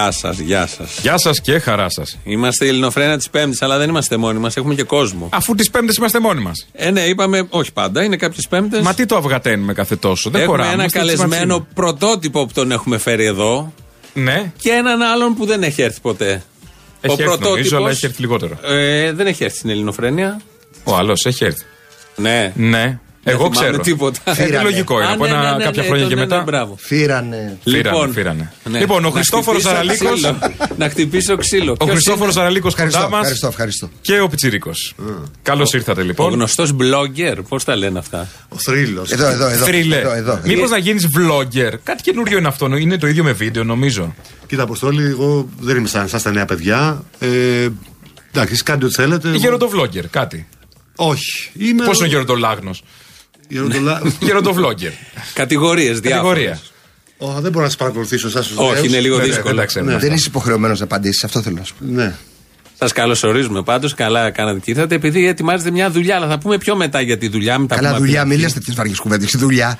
Γεια σας, γεια σας, γεια σας. Γεια σα και χαρά σας. Είμαστε η Ελληνοφρένα της Πέμπτης, αλλά δεν είμαστε μόνοι μας, έχουμε και κόσμο. Αφού τι Πέμπτε είμαστε μόνοι μας. Ε, ναι, είπαμε, όχι πάντα, είναι κάποιε Πέμπτε. Μα τι το αυγαταίνουμε κάθε τόσο. Δεν έχουμε χωράμε. ένα είμαστε καλεσμένο τσιματσίνοι. πρωτότυπο που τον έχουμε φέρει εδώ Ναι, και έναν άλλον που δεν έχει έρθει ποτέ. έχει έρθει νομίζω, αλλά έχει έρθει λιγότερο. Ε, δεν έχει έρθει στην Ελληνοφρένεια. Ο άλλος έχει έρθει. Ναι. Ναι, Δεν εγώ θυμάμαι ξέρω. τίποτα. Ε, Φύρανε. λογικό είναι. Α, Από ναι, ένα- ναι, ναι, κάποια ναι, χρόνια ναι, και ναι, μετά. ναι, μπράβο. Φύρανε. Φύρανε, Λοιπόν, φύρανε. Ναι. Λοιπόν, ο Να Χριστόφορος χτυπήσω Αραλίκο. ξύλο. Να χτυπήσω ξύλο. Ο Ποιος Χριστόφορος είναι; Αραλίκο κοντά Ευχαριστώ, μας ευχαριστώ, ευχαριστώ. και ο Πιτσυρίκο. Καλώς ήρθατε Ο λοιπόν. γνωστός blogger, πώς τα λένε αυτά; Ο θρύλος. Εδώ, εδώ, εδώ. Θρύλε. εδώ, εδώ. Μήπως να γίνεις vlogger. Κάτι καινούριο είναι αυτό. Είναι το ίδιο με βίντεο, νομίζω. Κοίτα, Αποστόλη, εγώ δεν είμαι σαν εσά τα νέα παιδιά. Ε, εντάξει, εσείς κάντε ό,τι θέλετε. Εγώ- Γεροντοβλόγγερ, κάτι. Όχι. Είμαι. Πώς είναι ο γεροντολάγνος; Γεροντολα... Γεροντοβλόγγερ. Κατηγορίες διάφορες. Κατηγορία. Ω, δεν μπορώ να σα παρακολουθήσω εσά του Όχι, είναι λίγο Ναι, ναι, δύσκολο. δεν τα ξέρουμε. Δεν είσαι υποχρεωμένος να απαντήσεις, αυτό θέλω να σου πω. Ναι. Σας καλωσορίζουμε πάντως. Καλά κάνατε και ήρθατε. Επειδή ετοιμάζετε μια δουλειά, αλλά θα πούμε πιο μετά για τη δουλειά. Μην τα Καλά, πούμε από δουλειά, την μην αρχή. λες τέτοιες βαριές κουβέντες. Δουλειά.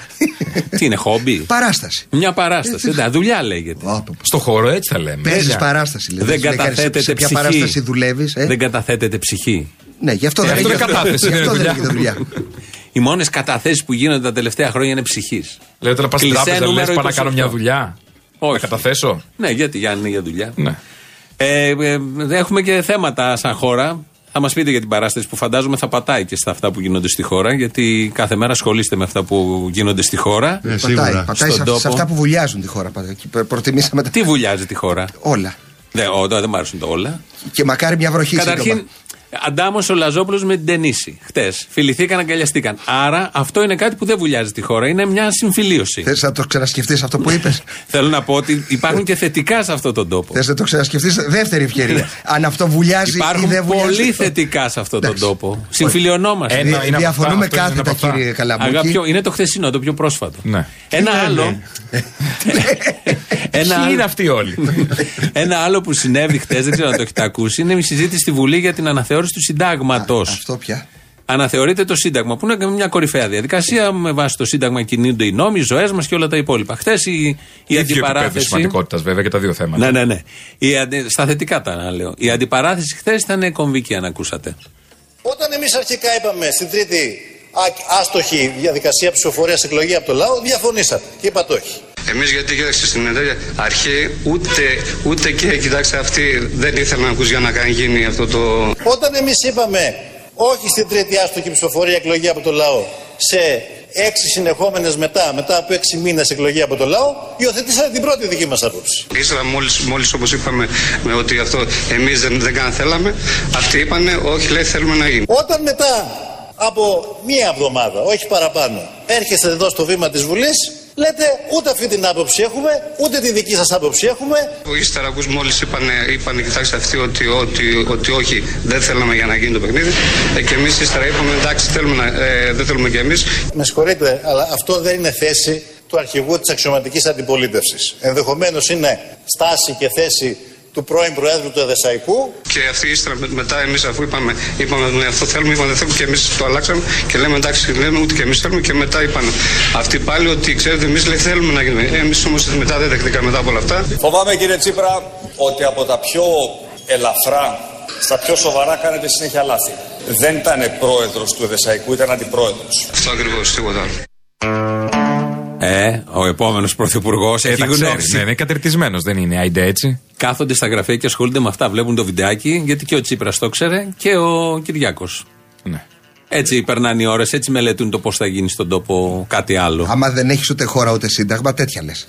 Τι είναι, χόμπι; Παράσταση. Μια παράσταση. Εντάξει, δουλειά λέγεται. Όπο. Στο χώρο έτσι θα λέμε. Παίζεις Τέλεια. παράσταση. λέει. Δεν σου λέει κανείς καταθέτεται Σε ποια ψυχή. παράσταση δουλεύεις. Δεν καταθέτεται ψυχή. Ναι, γι' αυτό Ε, δεν αυτό λέγεται- είναι κατάθεση, γι' δεν αυτό είναι δεν δουλειά. Λέγεται δουλειά. Οι μόνες καταθέσεις που γίνονται τα τελευταία χρόνια είναι ψυχής. Λέω τώρα πας στην Κλεισέ τράπεζα, λες νούμερο πάω να κάνω 28. μια δουλειά. Όχι. Να καταθέσω. Ναι, γιατί Γιάννη είναι για δουλειά. Ναι. Ε, ε, έχουμε και θέματα σαν χώρα. Θα μας πείτε για την παράσταση που φαντάζομαι θα πατάει και στα αυτά που γίνονται στη χώρα. Γιατί κάθε μέρα ασχολείστε με αυτά που γίνονται στη χώρα. Ναι, Πατάει, σίγουρα. πατάει Στον σε, τόπο. σε αυτά που βουλιάζουν τη χώρα. πάντα. Εκεί προ- Προτιμήσαμε τα Τι βουλιάζει τη χώρα; όλα. Δεν, ο, δεν μ' άρεσουν τα όλα. Και μακάρι μια βροχή Καταρχήν, σύντομα. Αντάμος ο Λαζόπουλος με την Τενίση. Χτες. Φιληθήκαν, αγκαλιαστήκαν. Άρα αυτό είναι κάτι που δεν βουλιάζει τη χώρα. Είναι μια συμφιλίωση. Θες να το ξανασκεφτείς αυτό που είπες; Θέλω να πω ότι υπάρχουν και θετικά σε αυτόν τον τόπο. Θες να το ξανασκεφτείς; Δεύτερη ευκαιρία. Αν αυτό βουλιάζει ή Υπάρχουν δεν βουλιάζει. πολύ θετικά σε αυτόν τον Εντάξει. τόπο. Συμφιλιωνόμαστε. Ένα- Δι- είναι από Διαφωνούμε αυτά, αυτό είναι κάθετα, από αυτά. κύριε Καλαμούκη. Αγαπητό, είναι το χθεσινό, το πιο πρόσφατο. Ναι. Ένα άλλο. ένα, Ποιοι είναι άλλο αυτοί όλοι; ένα άλλο που συνέβη χθε, δεν ξέρω αν το έχετε ακούσει, είναι η συζήτηση στη Βουλή για την αναθεώρηση του συντάγματος. Αυτό πια. Αναθεωρείται το Σύνταγμα, που είναι μια κορυφαία διαδικασία. Με βάση το Σύνταγμα κινούνται οι νόμοι, οι ζωές μας και όλα τα υπόλοιπα. Χθες η, η Ίδιο επίπεδο αντιπαράθεση. σημαντικότητας βέβαια και τα δύο θέματα. Ναι, ναι, ναι. Η αντι... Στα θετικά τα λέω. Η αντιπαράθεση χθες ήταν κομβική, αν ακούσατε. Όταν εμείς αρχικά είπαμε στην τρίτη α- άστοχη διαδικασία ψηφοφορίας εκλογή από το λαό, διαφωνήσατε και είπατε όχι. Εμείς γιατί κοίταξε στην εταιρεία αρχή ούτε, ούτε και κοιτάξτε αυτοί δεν ήθελαν να ακούς για να κάνει γίνει αυτό το. Όταν εμείς είπαμε όχι στην τρίτη άστοχη ψηφοφορία εκλογή από το λαό σε έξι συνεχόμενες μετά, μετά από έξι μήνες εκλογή από το λαό, υιοθετήσατε την πρώτη δική μας άποψη. Ύστερα μόλις, μόλις όπως είπαμε με ότι αυτό εμείς δεν, δεν καν θέλαμε, αυτοί είπανε όχι λέει θέλουμε να γίνει. Όταν μετά από μία εβδομάδα, όχι παραπάνω, έρχεστε εδώ στο βήμα της Βουλής, λέτε ούτε αυτή την άποψη έχουμε, ούτε τη δική σας άποψη έχουμε, Ύστερα ακούς μόλις είπανε, είπανε κοιτάξτε αυτοί ότι, ότι, ότι όχι δεν θέλαμε για να γίνει το παιχνίδι. Ε, και εμείς ύστερα είπαμε εντάξει θέλουμε να, ε, δεν θέλουμε και εμείς. Με συγχωρείτε, αλλά αυτό δεν είναι θέση του αρχηγού της αξιωματικής αντιπολίτευσης. Ενδεχομένως είναι στάση και θέση του πρώην Προέδρου του Εδεσαϊκού. Και αυτοί ύστερα με- μετά εμείς αφού είπαμε, είπαμε ναι, αυτό θέλουμε, είπαμε δεν θέλουμε και εμείς το αλλάξαμε και λέμε εντάξει, λέμε ούτε και εμείς θέλουμε και μετά είπαν αυτοί πάλι ότι ξέρετε εμείς θέλουμε να γίνουμε. Εμείς όμως μετά δεν δεχτήκαμε μετά από όλα αυτά. Φοβάμαι κύριε Τσίπρα ότι από τα πιο ελαφρά στα πιο σοβαρά κάνετε συνέχεια λάθη. Δεν ήταν πρόεδρος του Εδεσαϊκού, ήταν αντιπρόεδρος. Αυτό ακριβώς, τίποτα άλλο. Ε, ο επόμενος πρωθυπουργός Ε, έχει τα ξέρει. γνώση. Ναι, είναι κατερτισμένος, δεν είναι. Άιντε έτσι. Κάθονται στα γραφεία και ασχολούνται με αυτά. Βλέπουν το βιντεάκι, γιατί και ο Τσίπρας το ξέρε και ο Κυριάκος. Ναι. Έτσι περνάνε οι ώρες, έτσι μελετούν το πώς θα γίνει στον τόπο κάτι άλλο. Άμα δεν έχεις ούτε χώρα ούτε σύνταγμα, τέτοια λες.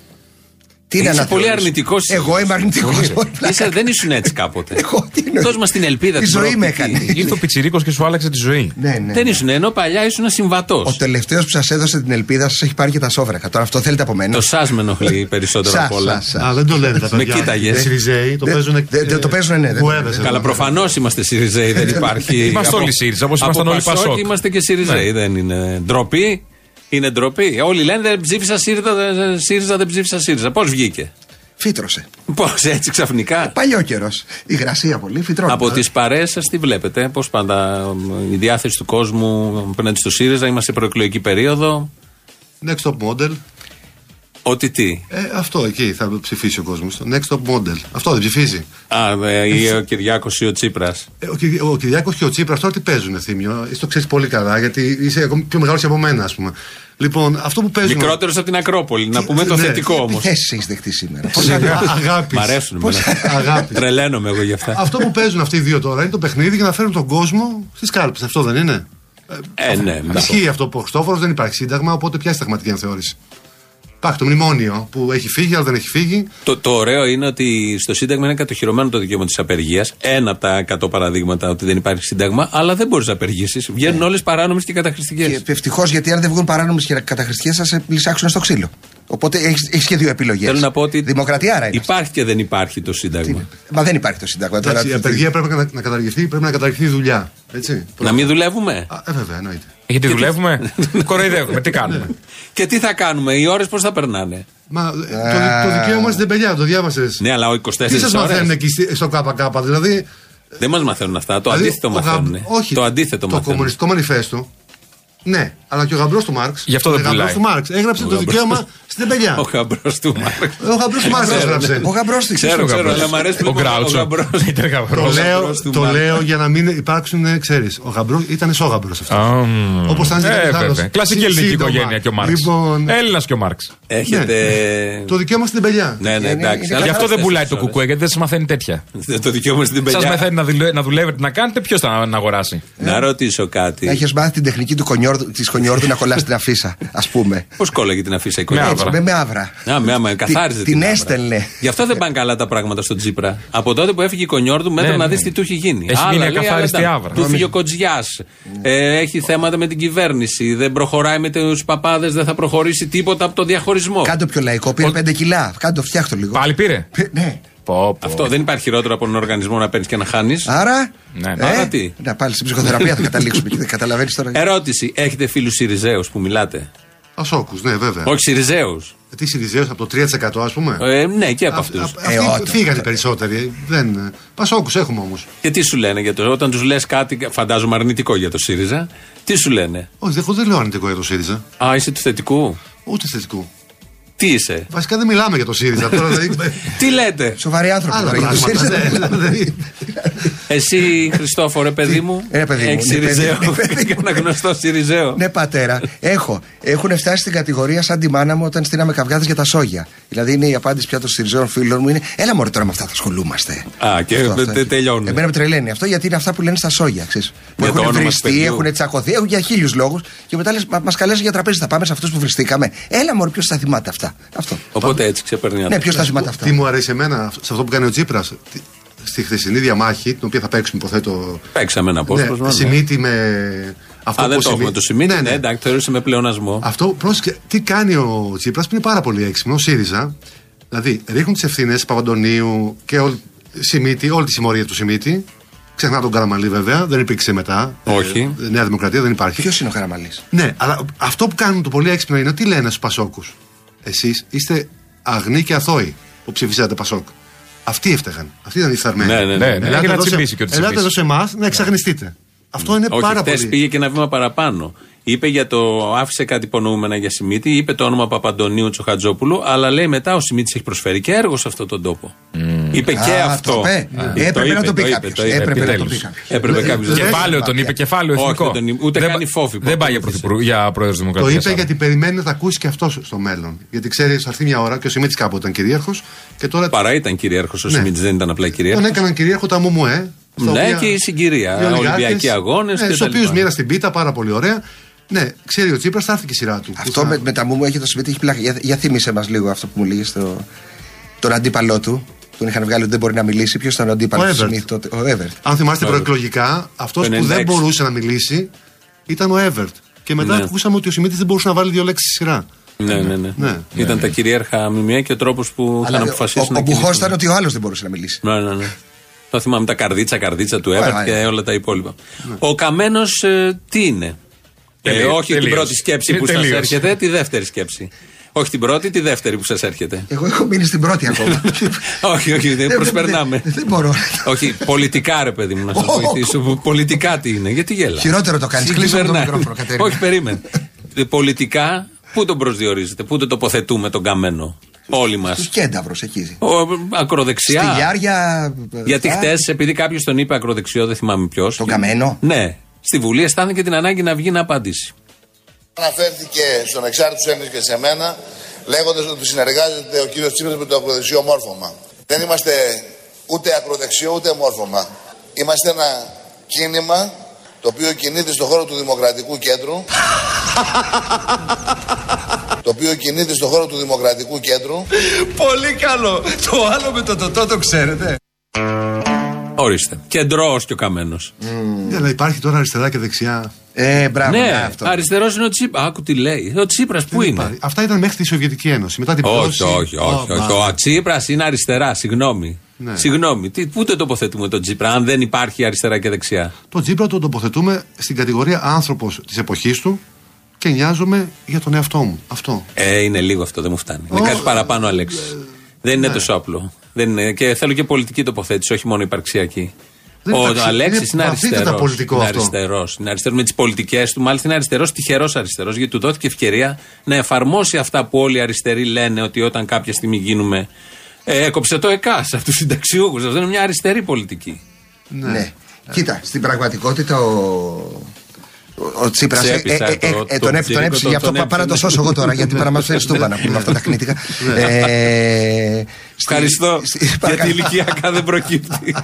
Τι είναι Είσαι αναθεώρηση; πολύ αρνητικός. Εγώ είμαι αρνητικός. Είσαι, δεν ήσουν έτσι κάποτε. Εγώ τι εννοείς; Δώσ' μας την ελπίδα Η την ζωή με προοπτική. έκανε. Ήρθε ο Πιτσυρίκο και σου άλλαξε τη ζωή. Ναι, ναι. Δεν ήσουν, ενώ παλιά ήσουν συμβατός. Ο τελευταίος που σας έδωσε την ελπίδα σας έχει πάρει και τα σόβρακα. Τώρα αυτό θέλετε από μένα; Το σας με ενοχλεί περισσότερο Σα, απ' όλα. σα, σα. Α, δεν το λένε τα Με παιδιά. κοίταγες. Οι Σιριζέοι το Δεν- παίζουν. δεν- δεν το παίζουνε, ναι, δεν- Γουέδες δεν- εδώ. Καλά, προφανώς είμαστε Σιριζέοι, δεν υπάρχει. Είμαστε Από- όλοι ΣΥΡΙΖΑ, όπως από ήμασταν όλοι Πασόκ Πασόκ. Είμαστε και Σιριζέοι, Ναι. δεν είναι ντροπή. Είναι ντροπή. Όλοι λένε δεν ψήφισα ΣΥΡΙΖΑ, δεν- ΣΥΡΙΖΑ, δεν ψήφισα ΣΥΡΙΖΑ. Πώς βγήκε; Φύτρωσε. Πώς έτσι ξαφνικά; Παλιό καιρός. Η γρασία πολύ φυτρώνει. Από τις παρέες σας τι βλέπετε, πώς πάντα η διάθεση του κόσμου απέναντι στο ΣΥΡΙΖΑ, είμαστε σε προεκλογική περίοδο. Next top model. Ο Ότι τι; Ε, αυτό εκεί θα ψηφίσει ο κόσμος. Το next top model. Αυτό δεν ψηφίζει. Α, ε, ή ο Κυριάκος ή ο Τσίπρας. Ε, ο, Κυ- ο Κυριάκος και ο Τσίπρας τώρα τι παίζουν, Θήμιο. Εσύ το ξέρεις πολύ καλά, γιατί είσαι ακόμη πιο μεγάλος από μένα, ας πούμε. Λοιπόν, αυτό που παίζουν. Μικρότερος από την Ακρόπολη. Να πούμε το ναι. θετικό όμως. Επιθέσει έχεις δεχτεί σήμερα; Σιγά, αγάπης. Μ' αρέσουν. Πώς- εμένα. Αγάπης. Τρελαίνομαι εγώ γι' αυτά. Αυτό που παίζουν αυτοί οι δύο τώρα είναι το παιχνίδι για να φέρουν τον κόσμο στις κάλπες. Αυτό δεν είναι; Ε, ναι, μπράβο. Ισχύει αυτό που ο Χριστόφορος δεν υπάρχει σύνταγμα, οπότε ποια συνταγματική ανθεώρηση. Υπάρχει το μνημόνιο που έχει φύγει, αλλά δεν έχει φύγει. Το, το ωραίο είναι ότι στο Σύνταγμα είναι κατοχυρωμένο το δικαίωμα της απεργίας. Ένα από τα 100 παραδείγματα ότι δεν υπάρχει Σύνταγμα, αλλά δεν μπορείς να απεργήσεις. Βγαίνουν όλες παράνομες και καταχρηστικές. Και ευτυχώς γιατί αν δεν βγουν παράνομες και καταχρηστικές θα σε πλησάξουν στο ξύλο. Οπότε έχεις και δύο επιλογές. Θέλω να πω ότι Δημοκρατία άρα είναι. αυτή. υπάρχει και δεν υπάρχει το Σύνταγμα. Μα δεν υπάρχει το Σύνταγμα. Τώρα, Εντάξει, η απεργία πρέπει να, να καταργηθεί, πρέπει να καταργηθεί η δουλειά. Έτσι. Να μην δουλεύουμε; Α, ε, βέβαια, εννοείται. Γιατί δουλεύουμε, κοροϊδεύουμε, τι κάνουμε; Και τι θα κάνουμε, οι ώρες πώς θα περνάνε; Μα ε, το, δι- το δικαίωμα στην τεμπελιά, το διάβασες. Ναι, αλλά ο 24 Τι σας μαθαίνουν ώρε. εκεί στη- στο ΚΚ, δηλαδή; Δεν μας μαθαίνουν αυτά. Το δηλαδή, αντίθετο ο γαμ- μαθαίνουν. Όχι, Το αντίθετο Το μαθαίνουν. κομμουνιστικό μανιφέστο. Ναι, αλλά και ο γαμπρός του Μάρξ. Γι' αυτό δεν ο γαμπρός πουλάει. του Μάρξ έγραψε Ο το γαμπρός. δικαίωμα στην τεμπελιά. Ο γαμπρός του Μάρξ. Ο γαμπρός του Μάρξ έγραψε. Ο γαμπρός της. Ξέρω, ξέρω, αλλά μου αρέσει που Ο λοιπόν Γκράουτσο. γαμπρός. Ήταν Το γαμπρός. λέω, γαμπρός του το Μάρξ. λέω για να μην υπάρξουν, ξέρεις. Ο γαμπρό ήταν εσώγαμπρο αυτός. Α, μ. Όπως θα είναι και Ε, κάποιος άλλος. βέβαια. Κλασική Σύ- ελληνική σύντομα. οικογένεια και ο Μάρξ. Λοιπόν- Έλληνας και ο Μάρξ. Έχετε. Το δικαίωμα στην τεμπελιά. Ναι, ναι, Είναι- εντάξει. είναι αλλά Γι' αυτό δεν 24 πουλάει το ώρες. κουκουέ, γιατί δεν σας μαθαίνει τέτοια. Το δικαίωμα στην Σας πελιά. μαθαίνει να, δουλε- να δουλεύετε, να κάνετε, ποιος θα να αγοράσει. Να ρωτήσω κάτι. Έχεις μάθει την τεχνική του κονιόρδου, της κονιόρδου να κολλάς την αφίσα, ας πούμε. Πώς κόλλαγε την αφίσα η Με οικογένεια. άβρα. Έτσι, με, με άβρα. Α, με άμα καθάριζε την άβρα. έστελνε. Γι' αυτό δεν πάνε καλά τα πράγματα στον Τσίπρα. Από τότε που έφυγε η Κονιόρδου, μέτρα Ναι, να ναι. δεις τι του έχει γίνει. Έχει Άλλα μείνει λέει, ακαθάριστη άλλα τα- άβρα. Του φύγει ο Κοτζιάς. Ε, έχει θέματα με την κυβέρνηση. Δεν προχωράει με τους παπάδες, δεν θα προχωρήσει τίποτα από το διαχωρισμό. Κάντο πιο λαϊκό, πήρε 5 κιλά. Κάντο, φτιάχτο λίγο. Πάλι πήρε; Πε- Ναι. Πω, πω. Αυτό δεν υπάρχει χειρότερο από έναν οργανισμό να παίρνεις και να χάνεις. Άρα. Ναι, ναι. Άρα τι; Να πάλι στην ψυχοθεραπεία θα καταλήξουμε και δεν καταλαβαίνεις τώρα. Ερώτηση. Έχετε φίλους Σιριζέους που μιλάτε; Ασόκους, ναι, βέβαια. Όχι Σιριζέους. Ε, Τι Σιριζέο από το 3% ας πούμε; Ε, ναι, και από Α- αυτούς. α- Ε, Αυτοί όταν. φύγανε οι περισσότεροι. Δεν... Πασόκους έχουμε όμως. Και τι σου λένε για το. Όταν τους λες κάτι, φαντάζομαι αρνητικό για το ΣΥΡΙΖΑ, τι σου λένε; Όχι, δεν- εγώ δεν λέω αρνητικό για το ΣΥΡΙΖΑ. Α, είσαι του θετικού. Ούτε θετικού. Τι είσαι; Βασικά δεν μιλάμε για το ΣΥΡΙΖΑ τώρα. δηλαδή, Τι λέτε; Σοβαροί άνθρωποι Άλλα τώρα για το πράγματα. ΣΥΡΙΖΑ. ναι, δηλαδή. Εσύ, Χριστόφορε, παιδί μου. Ε, παιδί μου, Έχεις ναι, παιδί Σιριζέο. μου, ναι, παιδί μου. Ένα γνωστό Σιριζέο. Ναι, πατέρα, έχω. Έχουν φτάσει στην κατηγορία σαν τη μάνα μου όταν στείναμε καυγάδες για τα σόγια. Δηλαδή είναι η απάντηση πια των Σιριζέων φίλων μου είναι Έλα μωρέ τώρα με αυτά θα ασχολούμαστε. Α, και Αυτό, τε- αυτό. τε- τελειώνουν. Εμένα με τρελαίνει αυτό γιατί είναι αυτά που λένε στα σόγια. Ξέρεις, που Για το έχουν όνομα του βριστεί, παιδιού. έχουν τσακωθεί, έχουν για χίλιους λόγους. Και μετά λες, μα καλέσει για τραπέζι, θα πάμε σε αυτούς που βριστήκαμε. Έλα μωρέ, ποιος θα θυμάται αυτά. Αυτό. Οπότε έτσι ξεπερνάει. Ναι, ποιος θα θυμάται αυτά. Τι μου αρέσει εμένα σε αυτό που κάνει ο Τσίπρας. Στη χθεσινή διαμάχη, την οποία θα παίξουμε, υποθέτω. Παίξαμε ένα απόσπασμα. Ναι, ναι. Σιμίτη με. Αυτό Α, που δεν το Σιμί- έχουμε το σημείο. Ναι, Ναι, ναι. εντάξει, θεωρούσε με πλεονασμό. Αυτό, πρόσεχε, τι κάνει ο Τσίπρας που είναι πάρα πολύ έξυπνο, ο ΣΥΡΙΖΑ. Δηλαδή, ρίχνουν τις ευθύνες Παπαντονίου και όλη, Σιμίτη, όλη τη συμμορία του Σιμίτη. Ξεχνά τον Καραμαλή βέβαια, δεν υπήρξε μετά. Όχι. Ε, Νέα Δημοκρατία δεν υπάρχει. Ποιος είναι ο Καραμαλής; Ναι, αλλά αυτό που κάνουν το πολύ έξυπνο είναι τι λένε στους Πασόκους; Εσείς είστε αγνοί και αθώοι που ψηφίσατε Πασόκ. Αυτοί έφταιγαν. Αυτοί ήταν οι φθαρμένοι. Ναι, ναι, ναι. Ναι, ναι. Ελάτε Έχει να εδώ σε- τσιμπήσει και ό,τι Ελάτε τσιμπήσει. εδώ σε εμάς να εξαγνιστείτε. Αυτό είναι Όχι, πάρα χθες πολύ. πήγε και ένα βήμα παραπάνω. Είπε για το. άφησε κάτι υπονοούμενα για Σιμίτη, είπε το όνομα Παπαντονίου Τσοχατζόπουλου, αλλά λέει μετά ο Σιμίτης έχει προσφέρει και έργο σε αυτόν τον τόπο. Είπε και Α, αυτό. το είπε. Ε, Έπρεπε να το πει είπε, κάποιος. το είπε. Έπρεπε να το πει επιτέλους. κάποιος. Έπρεπε κάποιος. Κεφάλαιο τον είπε, κεφάλαιο Όχι, εθνικό. δεν τον είπε. Ούτε Δεν καν πα- η φόφη που Δεν πάει για, ακολούθησε. πρωθυπουργό- για πρόεδρος Το Δημοκρατίας. είπε γιατί περιμένει να τα ακούσει και αυτός στο μέλλον. Γιατί ξέρει, θα έρθει μια ώρα και ο Σιμίτης κάποτε ήταν κυρίαρχος και τώρα Παρά ήταν κυρίαρχος ο Ναι. Σιμίτης, δεν ήταν απλά τον κυρίαρχος. έκαναν κυρίαρχο τα Μουμουέ. στα Ναι, οποία- και η συγκυρία. οι ολιγάρχες, Ολυμπιακοί αγώνες. Ναι, στους οποίους μοίρα την πίτα πάρα πολύ ωραία. Ναι, ξέρει ο Τσίπρας, θα έρθει και η σειρά του. Αυτό Που θα- με, με τα μου μου έχει το σπίτι, έχει πλάκα. Για, για θύμισε μας λίγο αυτό που μου λέγε στο, τον αντίπαλό του. Τον είχαν βγάλει ότι δεν μπορεί να μιλήσει. Ποιος ήταν ο αντίπαλος Ο του Εύερτ. Σμιθ τότε; Ο Εύερτ. Αν θυμάστε Βέβαια. προεκλογικά, αυτός Το που 96. δεν μπορούσε να μιλήσει ήταν ο Εύερτ. Και μετά Ναι. ακούσαμε ότι ο Σιμίτη δεν μπορούσε να βάλει δύο λέξεις στη σειρά. Ναι, ναι, ναι. Ναι. Ήταν τα κυρίαρχα μνημεία και ο τρόπος που είχαν Αλλά ο, αποφασίσει ο, να ο Μπουχός κινηθούν. ήταν ότι ο άλλος δεν μπορούσε να μιλήσει. Ναι, ναι, ναι. Το θυμάμαι τα καρδίτσα, καρδίτσα του Εύερτ Ωραία, και ωραία. όλα τα υπόλοιπα. Ο Καμένος τι είναι; Ε, Τελείως, όχι την τελείως. πρώτη σκέψη Ε, που σας τελείως. έρχεται, τη δεύτερη σκέψη. Όχι την πρώτη, τη δεύτερη που σας έρχεται. Εγώ έχω μείνει στην πρώτη ακόμα. όχι, όχι, δεν Δεν- προσπερνάμε. Δεν, δεν μπορώ. όχι, πολιτικά ρε παιδί μου, να σας Ω, βοηθήσω. Πολιτικά τι είναι, γιατί γέλα. Χειρότερο το κάνεις. Κλείσω το Συγκυβερνάει. μικρόφωνο, Κατερίνα. Όχι, περίμενε. Ε, Πολιτικά Πού τον προσδιορίζετε, πού τον τοποθετούμε τον καμένο. Όλοι μας; Στου κένταυρου εκεί. Ακροδεξιά. Στη Γιάρια. Γιατί αυτά. χτες, επειδή κάποιος τον είπε ακροδεξιό, δεν θυμάμαι ποιος. Τον καμένο; Ναι. Στη Βουλή αισθάνθηκε την ανάγκη να βγει να απαντήσει. Αναφέρθηκε στον εξάρτητο Έλληνε και σε μένα, λέγοντας ότι συνεργάζεται ο κύριος Τσίπρας με το ακροδεξιό μόρφωμα. Δεν είμαστε ούτε ακροδεξιό ούτε μόρφωμα. Είμαστε ένα κίνημα το οποίο κινείται στον χώρο του Δημοκρατικού Κέντρου. το οποίο κινείται στον χώρο του Δημοκρατικού Κέντρου. Πολύ καλό. Το άλλο με το τοτό το ξέρετε. Ορίστε. Κεντρός και ο καμένος. Ναι, αλλά υπάρχει τώρα αριστερά και δεξιά. Ε, μπράβο. Ναι, αυτό. αριστερός είναι ο Τσίπρα. Άκου τι λέει. Ο Τσίπρας πού Δεν είναι; υπάρχει. Αυτά ήταν μέχρι τη Σοβιετική Ένωση. Μετά την Όχι, πτώση. όχι, όχι. Ω, όχι. μα. Ο Τσίπρας είναι αριστερά. Συγγνώμη. Ναι. Συγγνώμη. Τι, πού το τοποθετούμε τον Τσίπρα, αν δεν υπάρχει αριστερά και δεξιά; Το Τζίπρα το τοποθετούμε στην κατηγορία άνθρωπος της εποχής του και νοιάζομαι για τον εαυτό μου. Αυτό. Ε, είναι λίγο αυτό, δεν μου φτάνει. Είναι κάτι παραπάνω, Αλέξης. Δεν είναι τόσο απλό. Δεν είναι. Και θέλω και πολιτική τοποθέτηση, όχι μόνο υπαρξιακή. Δεν Ο υπαρξι- Αλέξης είναι είναι βαθύτατα αριστερός. πολιτικό Είναι αυτό. αριστερός. Είναι αριστερός με τις πολιτικές του. Μάλιστα είναι αριστερός, τυχερός αριστερός, γιατί του δόθηκε ευκαιρία να εφαρμόσει αυτά που όλοι οι αριστεροί λένε ότι όταν κάποια στιγμή γίνουμε. Ε, έκοψε το ΕΚΑΣ από τους συνταξιούχους. Αυτό είναι μια αριστερή πολιτική. Ναι. Κοίτα, στην πραγματικότητα ο. Ο Τσίπρας. Ξέπεισα το- το τον έπ- τον ψηρίκο, έψη, το- γι' αυτό τον πά- πάρα να το έψινε. σώσω εγώ τώρα, γιατί παρά μας φέρει στούμπα να πούμε αυτά τα κνήτικα. Ε, στη- Ευχαριστώ. στη- Γιατί παρακαλώ. ηλικιακά δεν προκύπτει.